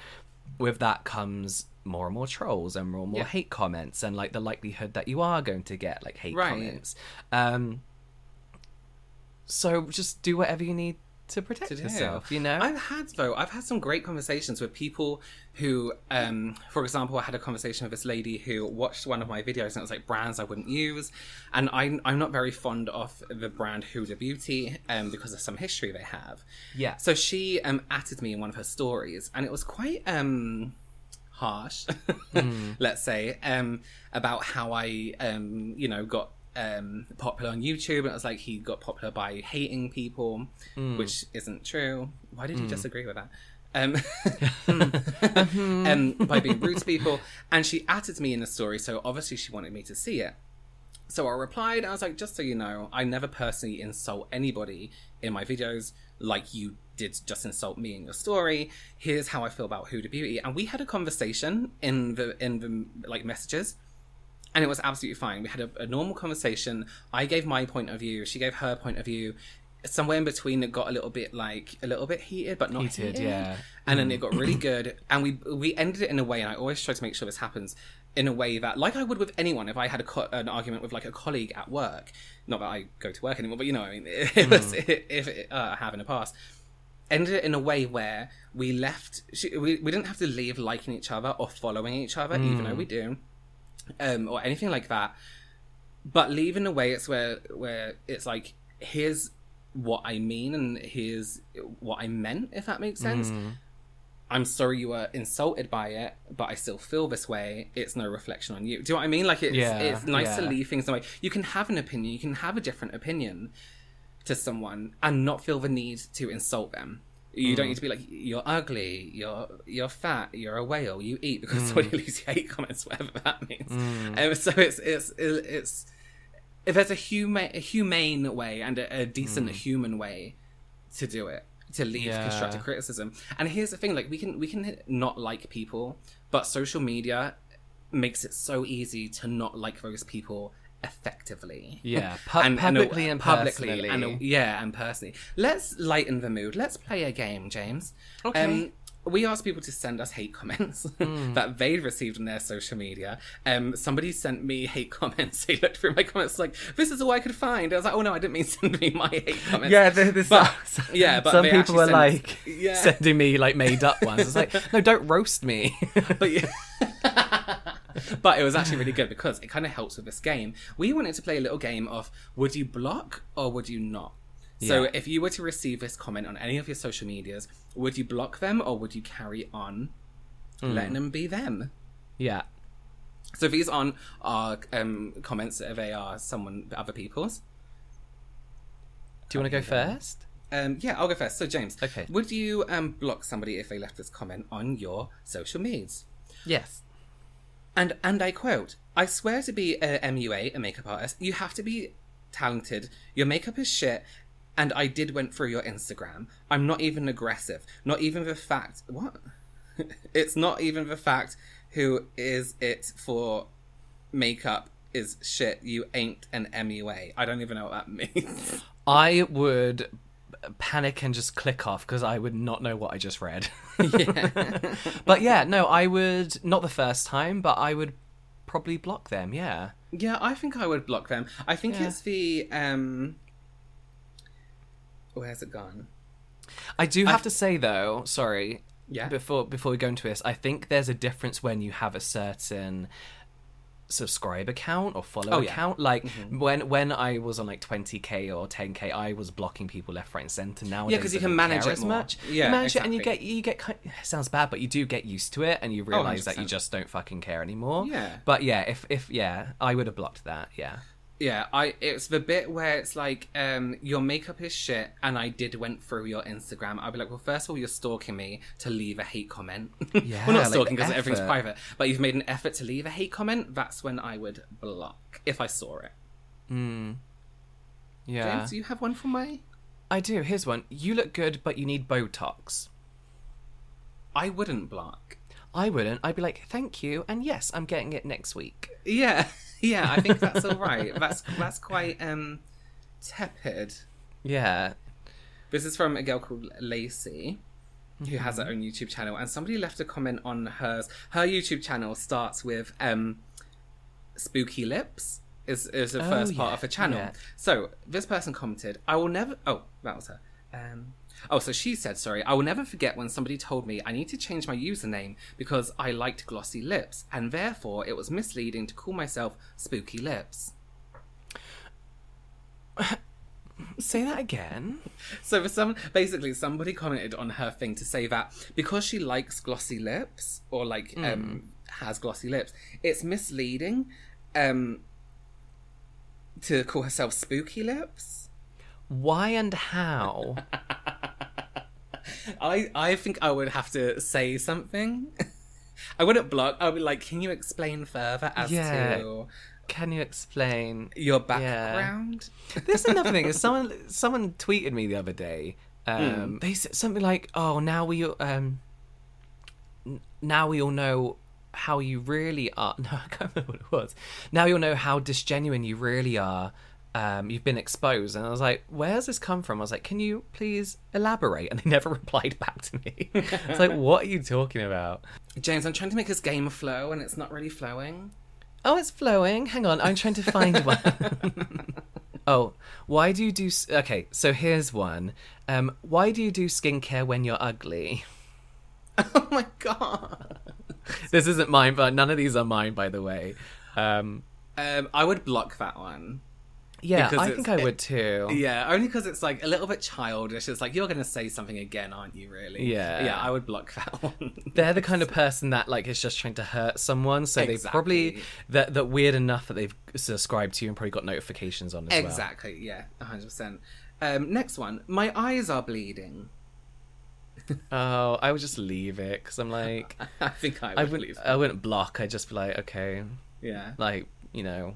with that comes more and more trolls and more and more Yeah. hate comments and like the likelihood that you are going to get like hate Right. comments. Um, so just do whatever you need to protect to yourself. You know, I've had though. I've had some great conversations with people who, um, for example, I had a conversation with this lady who watched one of my videos and it was like brands I wouldn't use, and I'm I'm not very fond of the brand Huda Beauty, um, because of some history they have. Yeah. So she um added me in one of her stories, and it was quite um harsh, let's say, um, about how I um you know got um popular on YouTube, and it was like he got popular by hating people, which isn't true. Why did you disagree with that? Um, um, by being rude to people, and she added me in the story, so obviously she wanted me to see it. So I replied, I was like, just so you know, I never personally insult anybody in my videos like you did just insult me in your story. Here's how I feel about Huda Beauty. And we had a conversation in the in the like messages. And it was absolutely fine. We had a, a normal conversation. I gave my point of view, she gave her point of view. Somewhere in between it got a little bit like a little bit heated, but not Heated, heated. yeah. And then mm. it got really good. And we we ended it in a way, and I always try to make sure this happens in a way that, like I would with anyone, if I had a co- an argument with like a colleague at work, not that I go to work anymore, but you know, I mean, it was mm. if it, uh, I have in the past, ended it in a way where we left. She, we we didn't have to leave liking each other or following each other, even though mm. we do, um, or anything like that. But leave in a way it's where where it's like here's what I mean and here's what I meant, if that makes sense. I'm sorry you were insulted by it, but I still feel this way. It's no reflection on you. Do you know what I mean? Like it's Yeah, it's nice to leave things away. You can have an opinion, you can have a different opinion to someone and not feel the need to insult them. You Mm. don't need to be like you're ugly, you're you're fat, you're a whale, you eat because Mm. somebody leaves you hate comments, whatever that means. Um, so it's it's it's if there's a humane a humane way and a, a decent human way to do it to leave Mm. Yeah. constructive criticism and here's the thing like we can we can not like people but social media makes it so easy to not like those people effectively Yeah, pu- publicly and publicly and personally. yeah and personally let's lighten the mood let's play a game james Okay. um, we asked people to send us hate comments Hmm. that they'd received on their social media. Um, somebody sent me hate comments. They looked through my comments like, "This is all I could find." I was like, "Oh no, I didn't mean send me my hate comments." Yeah, the, But- some, yeah, but some people were like Yeah. sending me like made up ones. It's like, no, don't roast me. but yeah. but it was actually really good because it kind of helps with this game. We wanted to play a little game of would you block or would you not? So Yeah. if you were to receive this comment on any of your social medias, would you block them or would you carry on Hmm. letting them be them? Yeah. So if these aren't our um, comments, they are someone, other people's. Do you want to go first? Um, yeah, I'll go first. So James, Okay. would you um, block somebody if they left this comment on your social medias? Yes. And and I quote: "I swear to be a MUA, a makeup artist, you have to be talented. Your makeup is shit." And I did went through your Instagram. I'm not even aggressive. Not even the fact what? it's not even the fact who is it for makeup is shit. You ain't an MUA. I don't even know what that means. I would panic and just click off because I would not know what I just read. yeah. but yeah, no, I would not the first time, but I would probably block them. Yeah. Yeah, I think I would block them. I think Yeah. it's the um where's it gone? I do have to say though, sorry, Yeah. before before we go into this, I think there's a difference when you have a certain subscribe account or follow Oh, yeah. account. Like mm-hmm. when when I was on like 20k or 10k, I was blocking people left, right, and center. Now, yeah, because you can manage it as more. much. Yeah, you manage it, and you get you get. sounds bad, but you do get used to it, and you oh, realize that you just don't fucking care anymore. Yeah. But yeah, if if yeah, I would have blocked that. Yeah. Yeah, I it's the bit where it's like, um, your makeup is shit and I did went through your Instagram. I'd be like, well, first of all, you're stalking me to leave a hate comment. Yeah, well, not like stalking because everything's private, but you've made an effort to leave a hate comment. That's when I would block if I saw it. Yeah. James, do you have one for me? I do. Here's one. You look good, but you need Botox. I wouldn't block. I wouldn't. I'd be like, thank you, and yes, I'm getting it next week. Yeah, yeah, I think that's all right. That's that's quite um tepid. Yeah. This is from a girl called Lacey, who has her own YouTube channel, and somebody left a comment on hers. Her YouTube channel starts with um, "spooky lips" is is the Oh, first part of her channel. yeah. So this person commented, "I will never." Oh, that was her. Um, oh, so she said, "Sorry, I will never forget when somebody told me I need to change my username because I liked glossy lips, and therefore it was misleading to call myself Spooky Lips." Say that again. So for some, basically, somebody commented on her thing to say that because she likes glossy lips or like um has glossy lips, it's misleading um to call herself spooky lips. Why and how? I I think I would have to say something. I wouldn't block. I would be like, can you explain further as Yeah. to Can you explain? your background? This is another thing. Is someone someone tweeted me the other day. Um, They said something like, "Oh, now we um, n- now we all know how you really are." No, I can't remember what it was. Now you'll know how disgenuine you really are. Um, you've been exposed, and I was like, "Where's this come from?" I was like, "Can you please elaborate?" And they never replied back to me. it's like, "What are you talking about?" James, I'm trying to make this game flow, and it's not really flowing. Oh, it's flowing. Hang on, I'm trying to find one. oh, why do you do? Okay, so here's one. Um, why do you do skincare when you're ugly? Oh my god. This isn't mine, but none of these are mine, by the way. Um, Um, I would block that one. Yeah, Because I think I would too. Yeah, only because it's like a little bit childish. It's like you're going to say something again, aren't you? Really? Yeah. Yeah, I would block that one. They're the kind of person that like is just trying to hurt someone, so they've probably that that weird enough that they've subscribed to you and probably got notifications on as well. exactly. Yeah, hundred percent. Um, next one. My eyes are bleeding. Oh, I would just leave it because I'm like, I think I would I leave. wouldn't, I wouldn't block. I'd just be like, okay, Yeah. like you know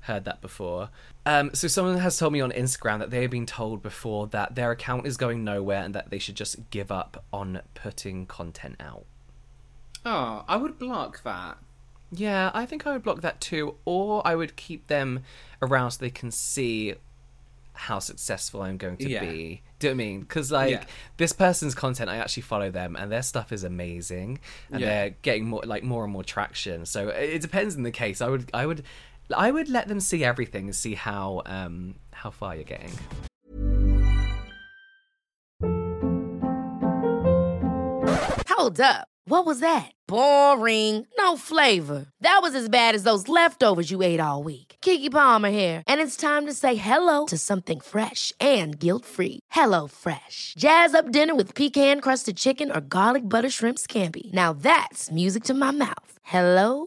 heard that before um so someone has told me on instagram that they've been told before that their account is going nowhere and that they should just give up on putting content out Oh, I would block that. yeah i think i would block that too or i would keep them around so they can see how successful i'm going to Yeah. be do you know what i mean because like Yeah. this person's content i actually follow them and their stuff is amazing and Yeah. they're getting more like more and more traction so it it depends on the case i would i would i would let them see everything and see how um how far you're getting Hold up. What was that? Boring. No flavor. That was as bad as those leftovers you ate all week. Keke Palmer here, and it's time to say hello to something fresh and guilt-free. Hello Fresh. Jazz up dinner with pecan-crusted chicken or garlic butter shrimp scampi. Now that's music to my mouth. Hello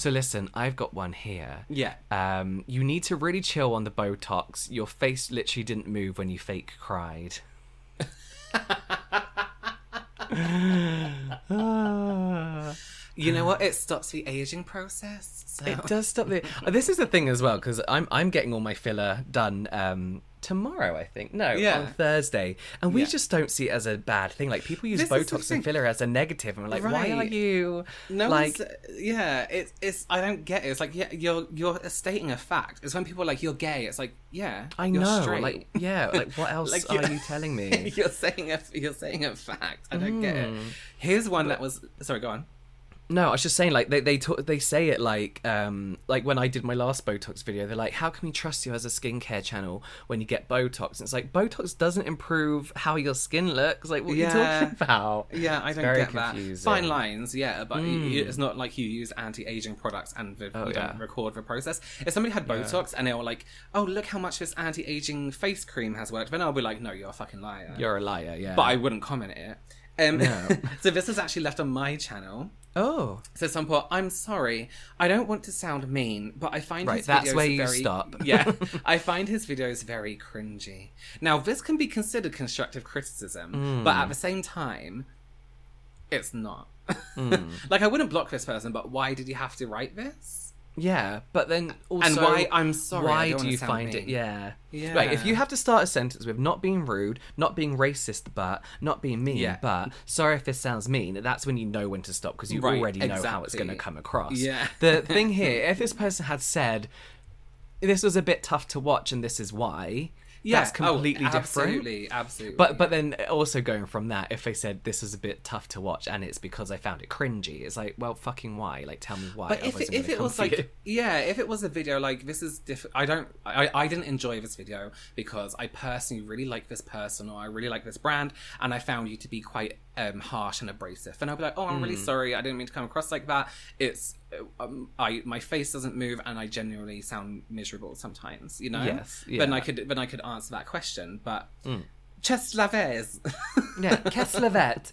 So listen, I've got one here. Yeah. Um, you need to really chill on the Botox. Your face literally didn't move when you fake cried. You know what? It stops the aging process. So. It does stop the. This is the thing as well because I'm I'm getting all my filler done um, tomorrow. I think no Yeah. on Thursday, and we Yeah. just don't see it as a bad thing. Like people use This Botox and filler as a negative, and we're like, why are you No, like? one's, yeah, it's it's. I don't get it. It's like yeah, you're you're stating a fact. It's when people are like you're gay. It's like yeah, I you're know, straight. like yeah, like what else Like, are you telling me? you're saying a you're saying a fact. I don't get it. Mm. Here's one that was sorry. Go on. No, I was just saying, like they they talk, they say it like um like when I did my last Botox video, they're like, how can we trust you as a skincare channel when you get Botox? And it's like Botox doesn't improve how your skin looks. Like what are you talking about? Yeah, I It's don't get that. confusing. Fine lines, yeah, but you- you- it's not like you use anti-aging products and the, Oh, you yeah. don't record the process. If somebody had Botox and they were like, "Oh, look how much this anti-aging face cream has worked," then I'll be like, "No, you're a fucking liar." You're a liar, yeah. but I wouldn't comment it. Um, No. so this was actually left on my channel. Oh, So some point, I'm sorry, I don't want to sound mean, but I find Right, his that's videos where you very, stop. yeah, I find his videos very cringy. Now, this can be considered constructive criticism, Hmm. but at the same time, it's not. Hmm. like, I wouldn't block this person, but why did you have to write this? Yeah. But then also, And why- I'm sorry, I Why do you find it? Yeah. Yeah. Right. If you have to start a sentence with not being rude, not being racist, but not being mean, Yeah. but sorry if this sounds mean, that's when you know when to stop because you Right, already know how it's going to come across. Yeah. The thing here, if this person had said, "This was a bit tough to watch, and this is why," Yeah, that's oh, completely oh, different. Absolutely, absolutely. But but then also going from that, if they said this is a bit tough to watch and it's because I found it cringy, it's like, well, fucking why? Like, tell me why. But if it, if it was you. like yeah, if it was a video like this is diff- I don't I I didn't enjoy this video because I personally really like this person or I really like this brand and I found you to be quite um harsh and abrasive and I'll be like oh I'm Hmm. really sorry I didn't mean to come across like that it's um, I my face doesn't move and I genuinely sound miserable sometimes you know Yes, then yeah. Hmm. I could then I could answer that question but Chest Lavez. Yeah, Keslevet.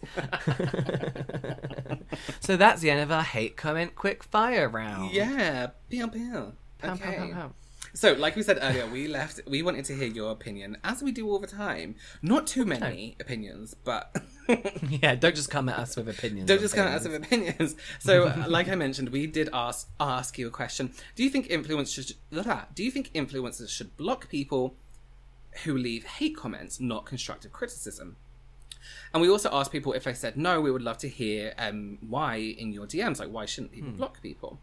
so that's the end of our hate comment quick fire round. yeah, pew pew. Pow, Okay. pow, pow, pow. So, like we said earlier, we left. We wanted to hear your opinion, as we do all the time. Not too many opinions, but Yeah, don't just come at us with opinions. don't on just come at us with opinions. So, uh, like I mentioned, we did ask ask you a question. Do you think influencers should, do you think influencers should block people who leave hate comments, not constructive criticism? And we also asked people if they said no, we would love to hear um, why in your DMs. Like, why shouldn't people block people?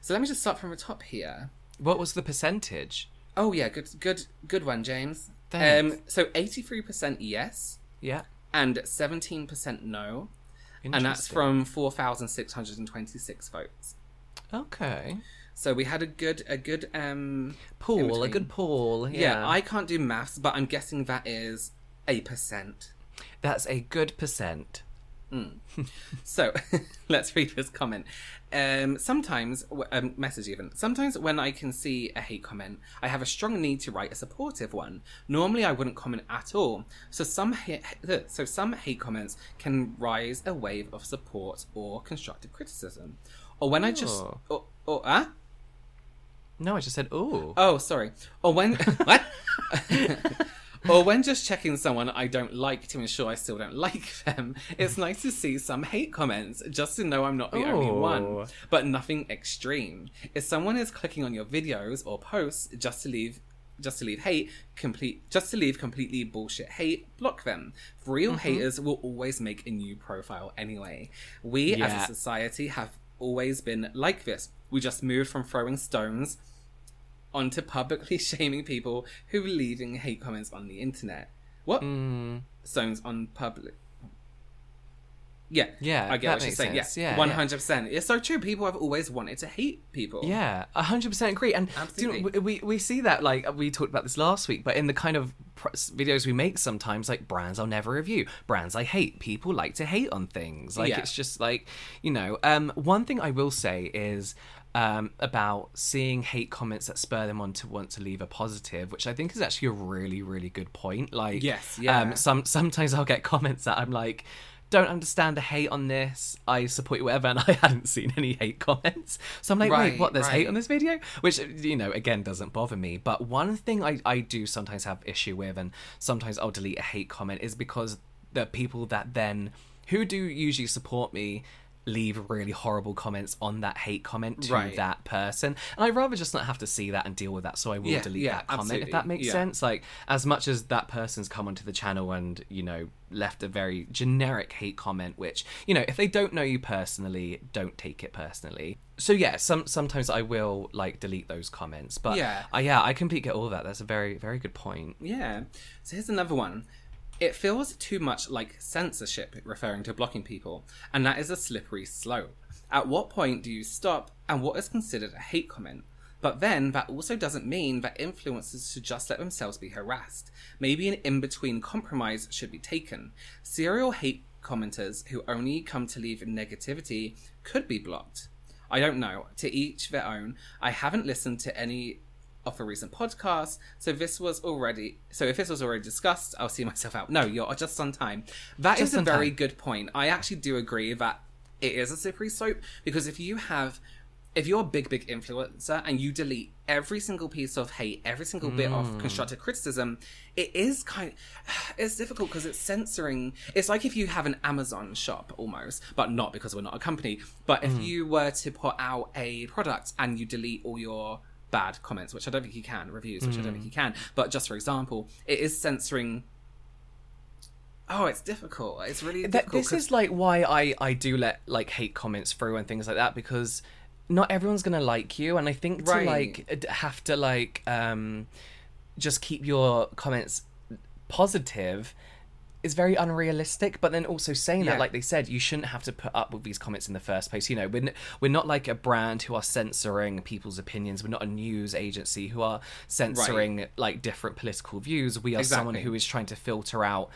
So let me just start from the top here. What was the percentage? Oh yeah, good, good, good one, James. Thanks. Um, so eighty-three percent yes Yeah. And seventeen percent no, and that's from four thousand six hundred and twenty-six votes. Okay. So we had a good a good um Pool, a good pool. Yeah. Yeah, I can't do maths, but I'm guessing that is a percent. That's a good percent. So let's read this comment. Um, sometimes, um, message even. Sometimes when I can see a hate comment, I have a strong need to write a supportive one. Normally, I wouldn't comment at all. So some ha- so some hate comments can rise a wave of support or constructive criticism. Or when I just Oh. or, or ah No, I just said ooh. Oh, sorry. Or when what? Or when just checking someone I don't like to ensure I still don't like them. It's nice to see some hate comments just to know I'm not the only Oh. one, but nothing extreme. If someone is clicking on your videos or posts just to leave just to leave hate, complete just to leave completely bullshit hate, block them. Real Mm-hmm. haters will always make a new profile anyway. We as a society have always been like this. We just moved from throwing stones onto publicly shaming people who are leaving hate comments on the internet. What? Mm. Stones on public. Yeah, Yeah, I get what you're saying. sense. Yeah, Yeah, one yeah. hundred percent. It's so true. People have always wanted to hate people. Yeah, hundred percent agree. And do you know, Absolutely. we we see that like we talked about this last week, but in the kind of videos we make sometimes, like brands I'll never review, brands I hate. People like to hate on things. Like Yeah. it's just like you know. Um, one thing I will say is. Um, about seeing hate comments that spur them on to want to leave a positive, which I think is actually a really, really good point. Like, Yes, yeah. Um, some sometimes I'll get comments that I'm like, don't understand the hate on this. I support you, whatever, and I hadn't seen any hate comments. So I'm like, Right, wait, what? There's hate on this video, which you know, again, doesn't bother me. But one thing I I do sometimes have issue with, and sometimes I'll delete a hate comment, is because the people that then who do usually support me leave really horrible comments on that hate comment to Right. that person and i'd rather just not have to see that and deal with that so i will Yeah, delete yeah, that comment absolutely, if that makes yeah. sense like as much as that person's come onto the channel and you know left a very generic hate comment which you know if they don't know you personally don't take it personally so yeah some sometimes i will like delete those comments but Yeah. uh, yeah i completely get all of that that's a very very good point Yeah. So here's another one. It feels too much like censorship, referring to blocking people, and that is a slippery slope. At what point do you stop, and what is considered a hate comment? But then that also doesn't mean that influencers should just let themselves be harassed. Maybe an in between compromise should be taken. Serial hate commenters who only come to leave negativity could be blocked. I don't know. To each their own. I haven't listened to any of a recent podcast, so this was already. So if this was already discussed, I'll see myself out. No, you're just on time. That is Just a very time. good point. I actually do agree that it is a slippery slope because if you have. If you're a big, big influencer and you delete every single piece of hate, every single bit Hmm. of constructive criticism, it is kind. It's difficult because it's censoring. It's like if you have an Amazon shop almost, but not because we're not a company. But Hmm. if you were to put out a product and you delete all your bad comments, which I don't think you can, reviews, which I don't think you can, but just for example, it is censoring. Oh, it's difficult. It's really difficult. this 'cause- is like why I I do let like hate comments through and things like that because not everyone's gonna like you, and I think to Right. like have to like um just keep your comments positive is very unrealistic. But then also saying Yeah. that, like they said, you shouldn't have to put up with these comments in the first place. You know, we're n- we're not like a brand who are censoring people's opinions. We're not a news agency who are censoring like different political views. We are someone who is trying to filter out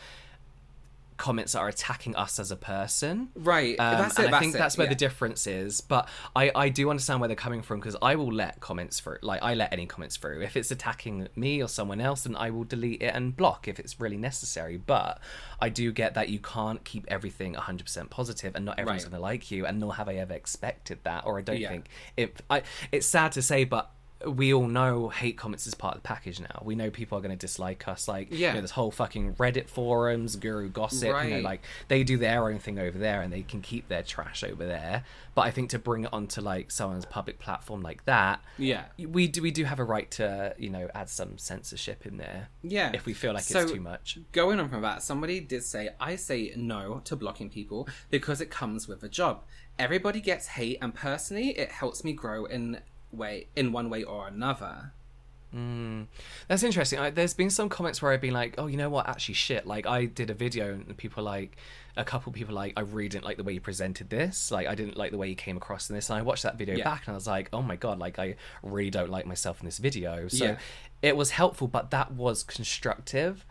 comments that are attacking us as a person. Right, Um, that's and I that's think it, that's where yeah. the difference is. But I, I do understand where they're coming from because I will let comments through. Like, I let any comments through. If it's attacking me or someone else, then I will delete it and block if it's really necessary. But I do get that you can't keep everything 100% positive and not everyone's Right. going to like you. And nor have I ever expected that. Or I don't Yeah. think it. I, it's sad to say, but we all know hate comments is part of the package now. We know people are going to dislike us. Like, Yeah. you know, this whole fucking Reddit forums, Guru Gossip, you know, Right. like they do their own thing over there and they can keep their trash over there. But I think to bring it onto like someone's public platform like that, Yeah. we do we do have a right to you know add some censorship in there. Yeah. if we feel like So, it's too much. Going on from that, somebody did say, I say no to blocking people because it comes with a job. Everybody gets hate, and personally, it helps me grow in way in one way or another. Hmm. That's interesting. I, there's been some comments where I've been like, "Oh, you know what? Actually, shit." Like, I did a video, and people like, a couple people like, "I really didn't like the way you presented this. Like, I didn't like the way you came across in this." And I watched that video Yeah. back, and I was like, "Oh my god! Like, I really don't like myself in this video." So Yeah. it was helpful, but that was constructive.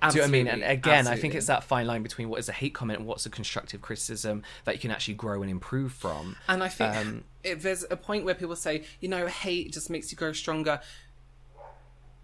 Do you know what I mean? And Absolutely, again, I think it's that fine line between what is a hate comment and what's a constructive criticism that you can actually grow and improve from. And I think Um, if there's a point where people say, you know, hate just makes you grow stronger,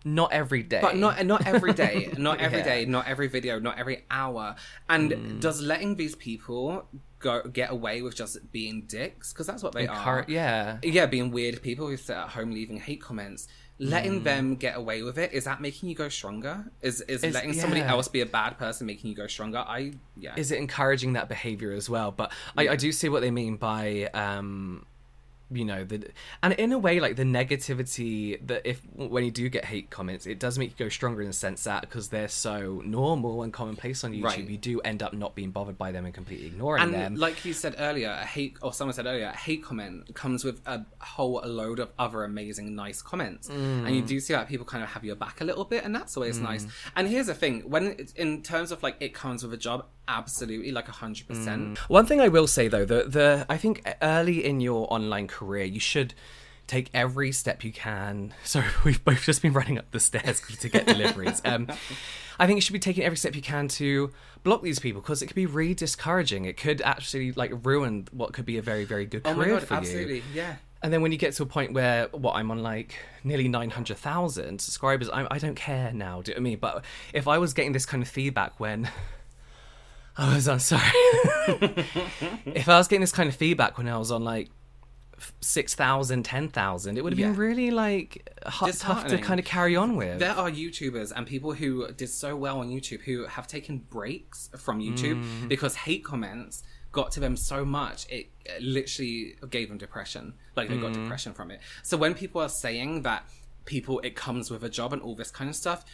Not every day, but not not every day, not every Yeah. day, not every video, not every hour. And Mm. does letting these people go get away with just being dicks because that's what they are. Yeah. yeah, being weird people who sit at home leaving hate comments. Letting Mm. them get away with it is that making you go stronger? Is is Is- letting somebody else be a bad person making you go stronger? I yeah. is it encouraging that behavior as well but I, I do see what they mean by um you know the and in a way like the negativity that if when you do get hate comments it does make you go stronger in the sense that because they're so normal and commonplace on youtube Right. you do end up not being bothered by them and completely ignoring and them like you said earlier, a hate or someone said earlier, a hate comment comes with a whole load of other amazing, nice comments, and you Mm. do see that people kind of have your back a little bit, and that's always nice. And here's the thing: when it's, in terms of like it comes with a job, absolutely, like a hundred percent. One thing I will say though, the the I think early in your online career, you should take every step you can. Sorry, we've both just been running up the stairs to get deliveries. Um, I think you should be taking every step you can to block these people because it could be really discouraging. It could actually like ruin what could be a very very good Oh career god, for you. absolutely, yeah. And then when you get to a point where what I'm on like nearly nine hundred thousand subscribers, I, I don't care now. Do you know what I mean? But if I was getting this kind of feedback when I was on, sorry, if I was getting this kind of feedback when I was on like six thousand, ten thousand, it would have been Yeah. really like hu- tough to Disheartening. kind of carry on with. There are YouTubers and people who did so well on YouTube who have taken breaks from YouTube Mm. because hate comments got to them so much it uh, literally gave them depression. Like they got Mm. depression from it. So when people are saying that people it comes with a job and all this kind of stuff,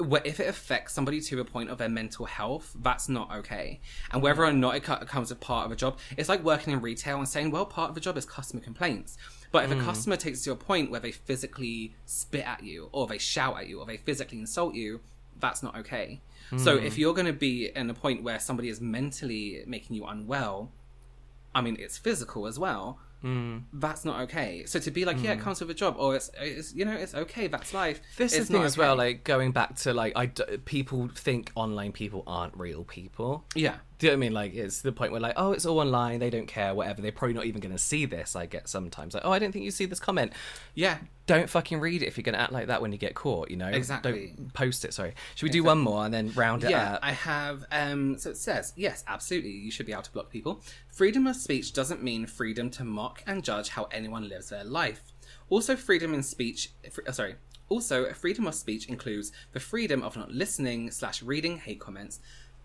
if it affects somebody to a point of their mental health, that's not okay. And whether or not it co- comes with part of a job, it's like working in retail and saying, well, part of the job is customer complaints. But if a hmm. customer takes it to a point where they physically spit at you, or they shout at you, or they physically insult you, that's not okay. So hmm. if you're going to be in a point where somebody is mentally making you unwell, I mean, it's physical as well. Mm. That's not okay. So to be like, yeah, it comes with a job, or it's, it's you know, it's okay. That's life. This is the thing as well, like going back to like I d- people think online people aren't real people. yeah, Do you know what I mean? Like it's the point where like, oh, it's all online, they don't care, whatever. They're probably not even going to see this. I get sometimes like, oh, I don't think you see this comment. yeah. Don't fucking read it if you're going to act like that when you get caught. You know, Exactly. Don't post it. Sorry. Should we do one more and then round it Yeah, up? I have. Um, so it says, yes, absolutely, you should be able to block people. Freedom of speech doesn't mean freedom to mock and judge how anyone lives their life. Also, freedom in speech. fr- uh, sorry. Also, freedom of speech includes the freedom of not listening slash reading hate comments.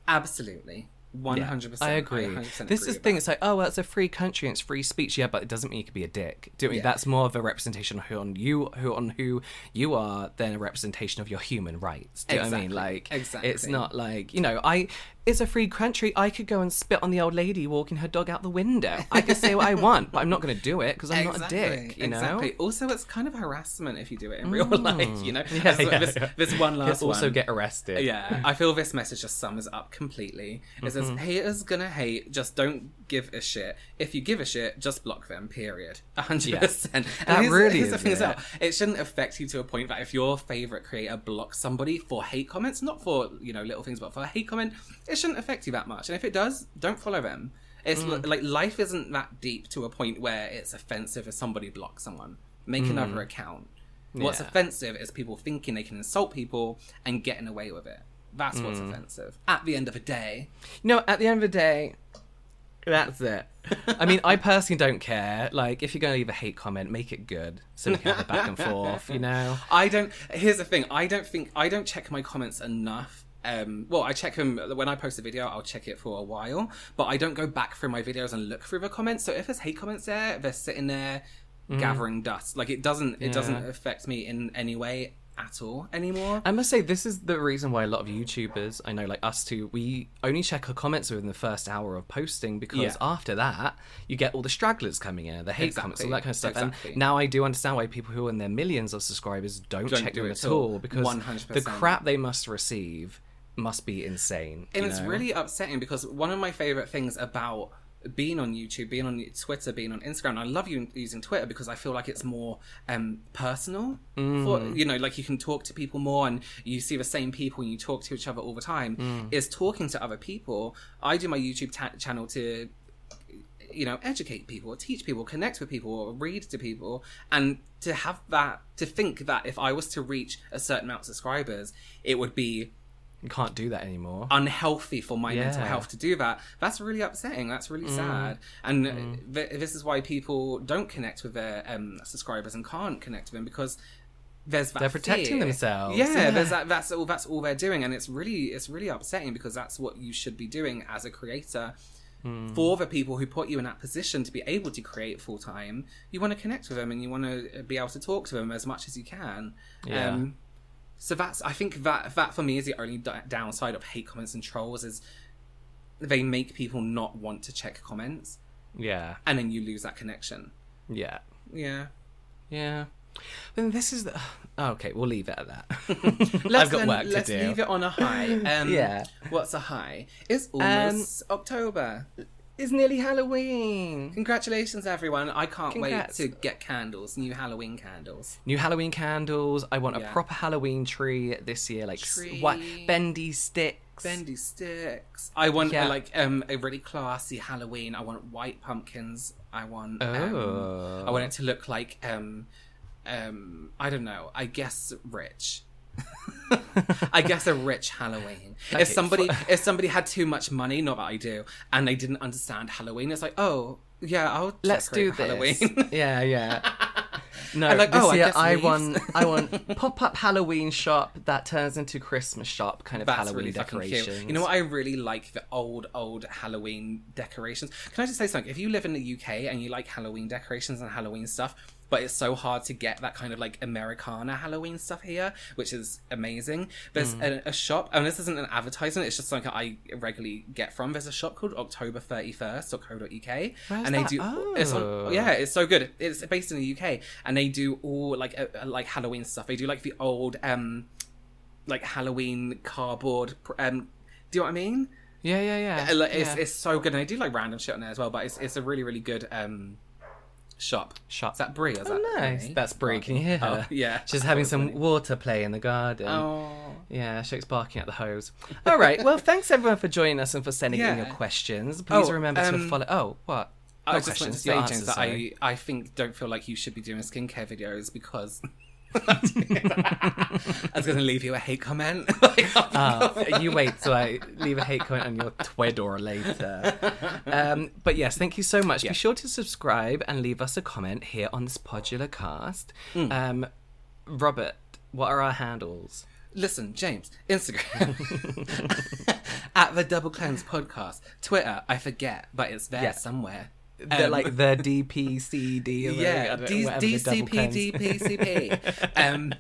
Absolutely, one hundred percent. I agree. This is the thing. It's like, oh, well, it's a free country and it's free speech. Yeah, but it doesn't mean you can be a dick. Do you know what I mean? Yeah. That's more of a representation of who on you, who on who you are, than a representation of your human rights. Do you know what I mean? Like, Exactly. it's not like you know, I. It's a free country. I could go and spit on the old lady walking her dog out the window. I could say what I want, but I'm not going to do it because I'm not a dick. You know. Exactly. Also, it's kind of harassment if you do it in real life. You know. Mm. Yeah, this, yeah, this, yeah. this one last also one. get arrested. Yeah, I feel this message just sums up completely. It says, Mm-hmm. haters gonna hate, just don't give a shit. If you give a shit, just block them, period. 100%. Yeah. And That here's, really here's the is thing as it. well. It shouldn't affect you to a point that if your favourite creator blocks somebody for hate comments, not for, you know, little things, but for a hate comment, it shouldn't affect you that much. And if it does, don't follow them. It's Mm. like life isn't that deep to a point where it's offensive if somebody blocks someone. Make another account. What's Mm. Yeah. offensive is people thinking they can insult people and getting away with it. That's what's Mm. offensive. At the end of the day, No, at the end of the day, that's it. I mean, I personally don't care. Like, if you're going to leave a hate comment, make it good, so we can have it back and forth. You know. I don't. Here's the thing. I don't think I don't check my comments enough. Um, well, I check them when I post a video. I'll check it for a while, but I don't go back through my videos and look through the comments. So if there's hate comments there, they're sitting there gathering dust. Like it doesn't. It doesn't Mm. Affect me in any way at all anymore. I must say, this is the reason why a lot of YouTubers, I know, like us too, we only check our comments within the first hour of posting because Yeah. after that, you get all the stragglers coming in, the hate comments, all that kind of stuff. Exactly. And now I do understand why people who are in their millions of subscribers don't, Don't check do them it at all. all because 100%. the crap they must receive must be insane. and it's know? really upsetting because one of my favorite things about being on YouTube, being on Twitter, being on Instagram, I love you using Twitter because I feel like it's more um, personal. Mm. For you know, like you can talk to people more, and you see the same people, and you talk to each other all the time. Mm. Is talking to other people. I do my YouTube channel to you know educate people teach people connect with people read to people and to have that to think that if i was to reach a certain amount of subscribers it would be You can't do that anymore. unhealthy for my mental Yeah. Mm. health to do that that's really upsetting that's really sad and th- this is why people don't connect with their um, subscribers and can't connect with them because there's that They're protecting fear. themselves. Yeah, Yeah. there's that. That's all. That's all they're doing, and it's really, it's really upsetting because that's what you should be doing as a creator. Hmm. For the people who put you in that position to be able to create full time, you want to connect with them and you want to be able to talk to them as much as you can. Yeah. Um, so that's I think that that for me is the only d- downside of hate comments and trolls is they make people not want to check comments yeah, and then you lose that connection. yeah, Yeah. yeah. Then this is the. Okay, we'll leave it at that. Let's I've got work to let's do. leave it on a high. Um, Yeah. What's a high? It's almost October. It's nearly Halloween. Congratulations, everyone! I can't Congrats. wait to get candles, new Halloween candles. New Halloween candles. I want a proper Halloween tree this year, like s- Tree. what bendy sticks. Bendy sticks. I want Yeah. uh, like um a really classy Halloween. I want white pumpkins. I want. Oh. Um, I want it to look like um um I don't know. I guess rich. I guess a rich Halloween. Okay, if somebody f- if somebody had too much money, not that I do, and they didn't understand Halloween, it's like, oh yeah, I'll Let's do this. Halloween. yeah, yeah. No, like, this oh, I year guess I, want I want pop up Halloween shop that turns into Christmas shop kind of That's Halloween really decorations. You know what? I really like the old, old Halloween decorations. Can I just say something? If you live in the UK and you like Halloween decorations and Halloween stuff, but it's so hard to get that kind of like Americana Halloween stuff here, which is amazing. There's Hmm. a, a shop, and this isn't an advertisement, it's just something I regularly get from. There's a shop called October 31st.co.uk. and they that? do, it's Oh. on, yeah, it's so good. It's based in the UK, and they do all like, uh, like Halloween stuff. They do like the old, um, like Halloween cardboard. Um, do you know what I mean? Yeah, yeah, yeah. Uh, It's yeah. it's so good, and they do like random shit on there as well. But it's it's a really really good um shop. Shop. Is that Brie? Is Oh, that nice. Brie? That's Brie. Can you hear her? Oh, yeah. She's having some water play in the garden. Oh. Yeah, Shake's barking at the hose. All right. Well, thanks everyone for joining us and for sending in your questions. Please Oh, rememto um, follow. Oh, what? I Not just want to questions, say, James, that. I I think don't feel like you should be doing skincare videos because. I was going to leave you a hate comment. Ah, you wait till I leave a hate comment on your Twitter later. Um, but yes, thank you so much. Be sure to subscribe and leave us a comment here on this Podular cast. Hmm. Um, Robert, what are our handles? Listen, James, Instagram at the Double Cleanse Podcast, Twitter. I forget, but it's there Yeah. somewhere. The, Um, like the DPCD. yeah, whatever- D- whatever the double cleanse- DCP, DPCP. um,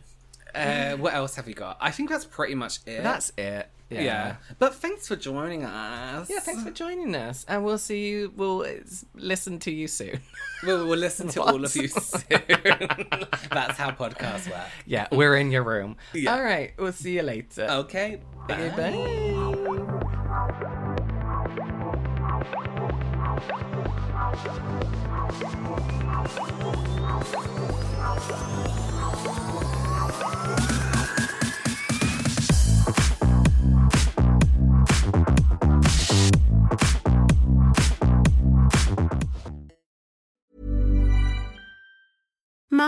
uh, what else have we got? I think that's pretty much it. That's it. Yeah. yeah. But thanks for joining us. Yeah, thanks for joining us, and we'll see you. We'll listen to you soon. We'll, we'll listen to all of you soon. that's how podcasts work. yeah, we're in your room. Yeah. All right, we'll see you later. Okay. Okay, bye. bye. Thank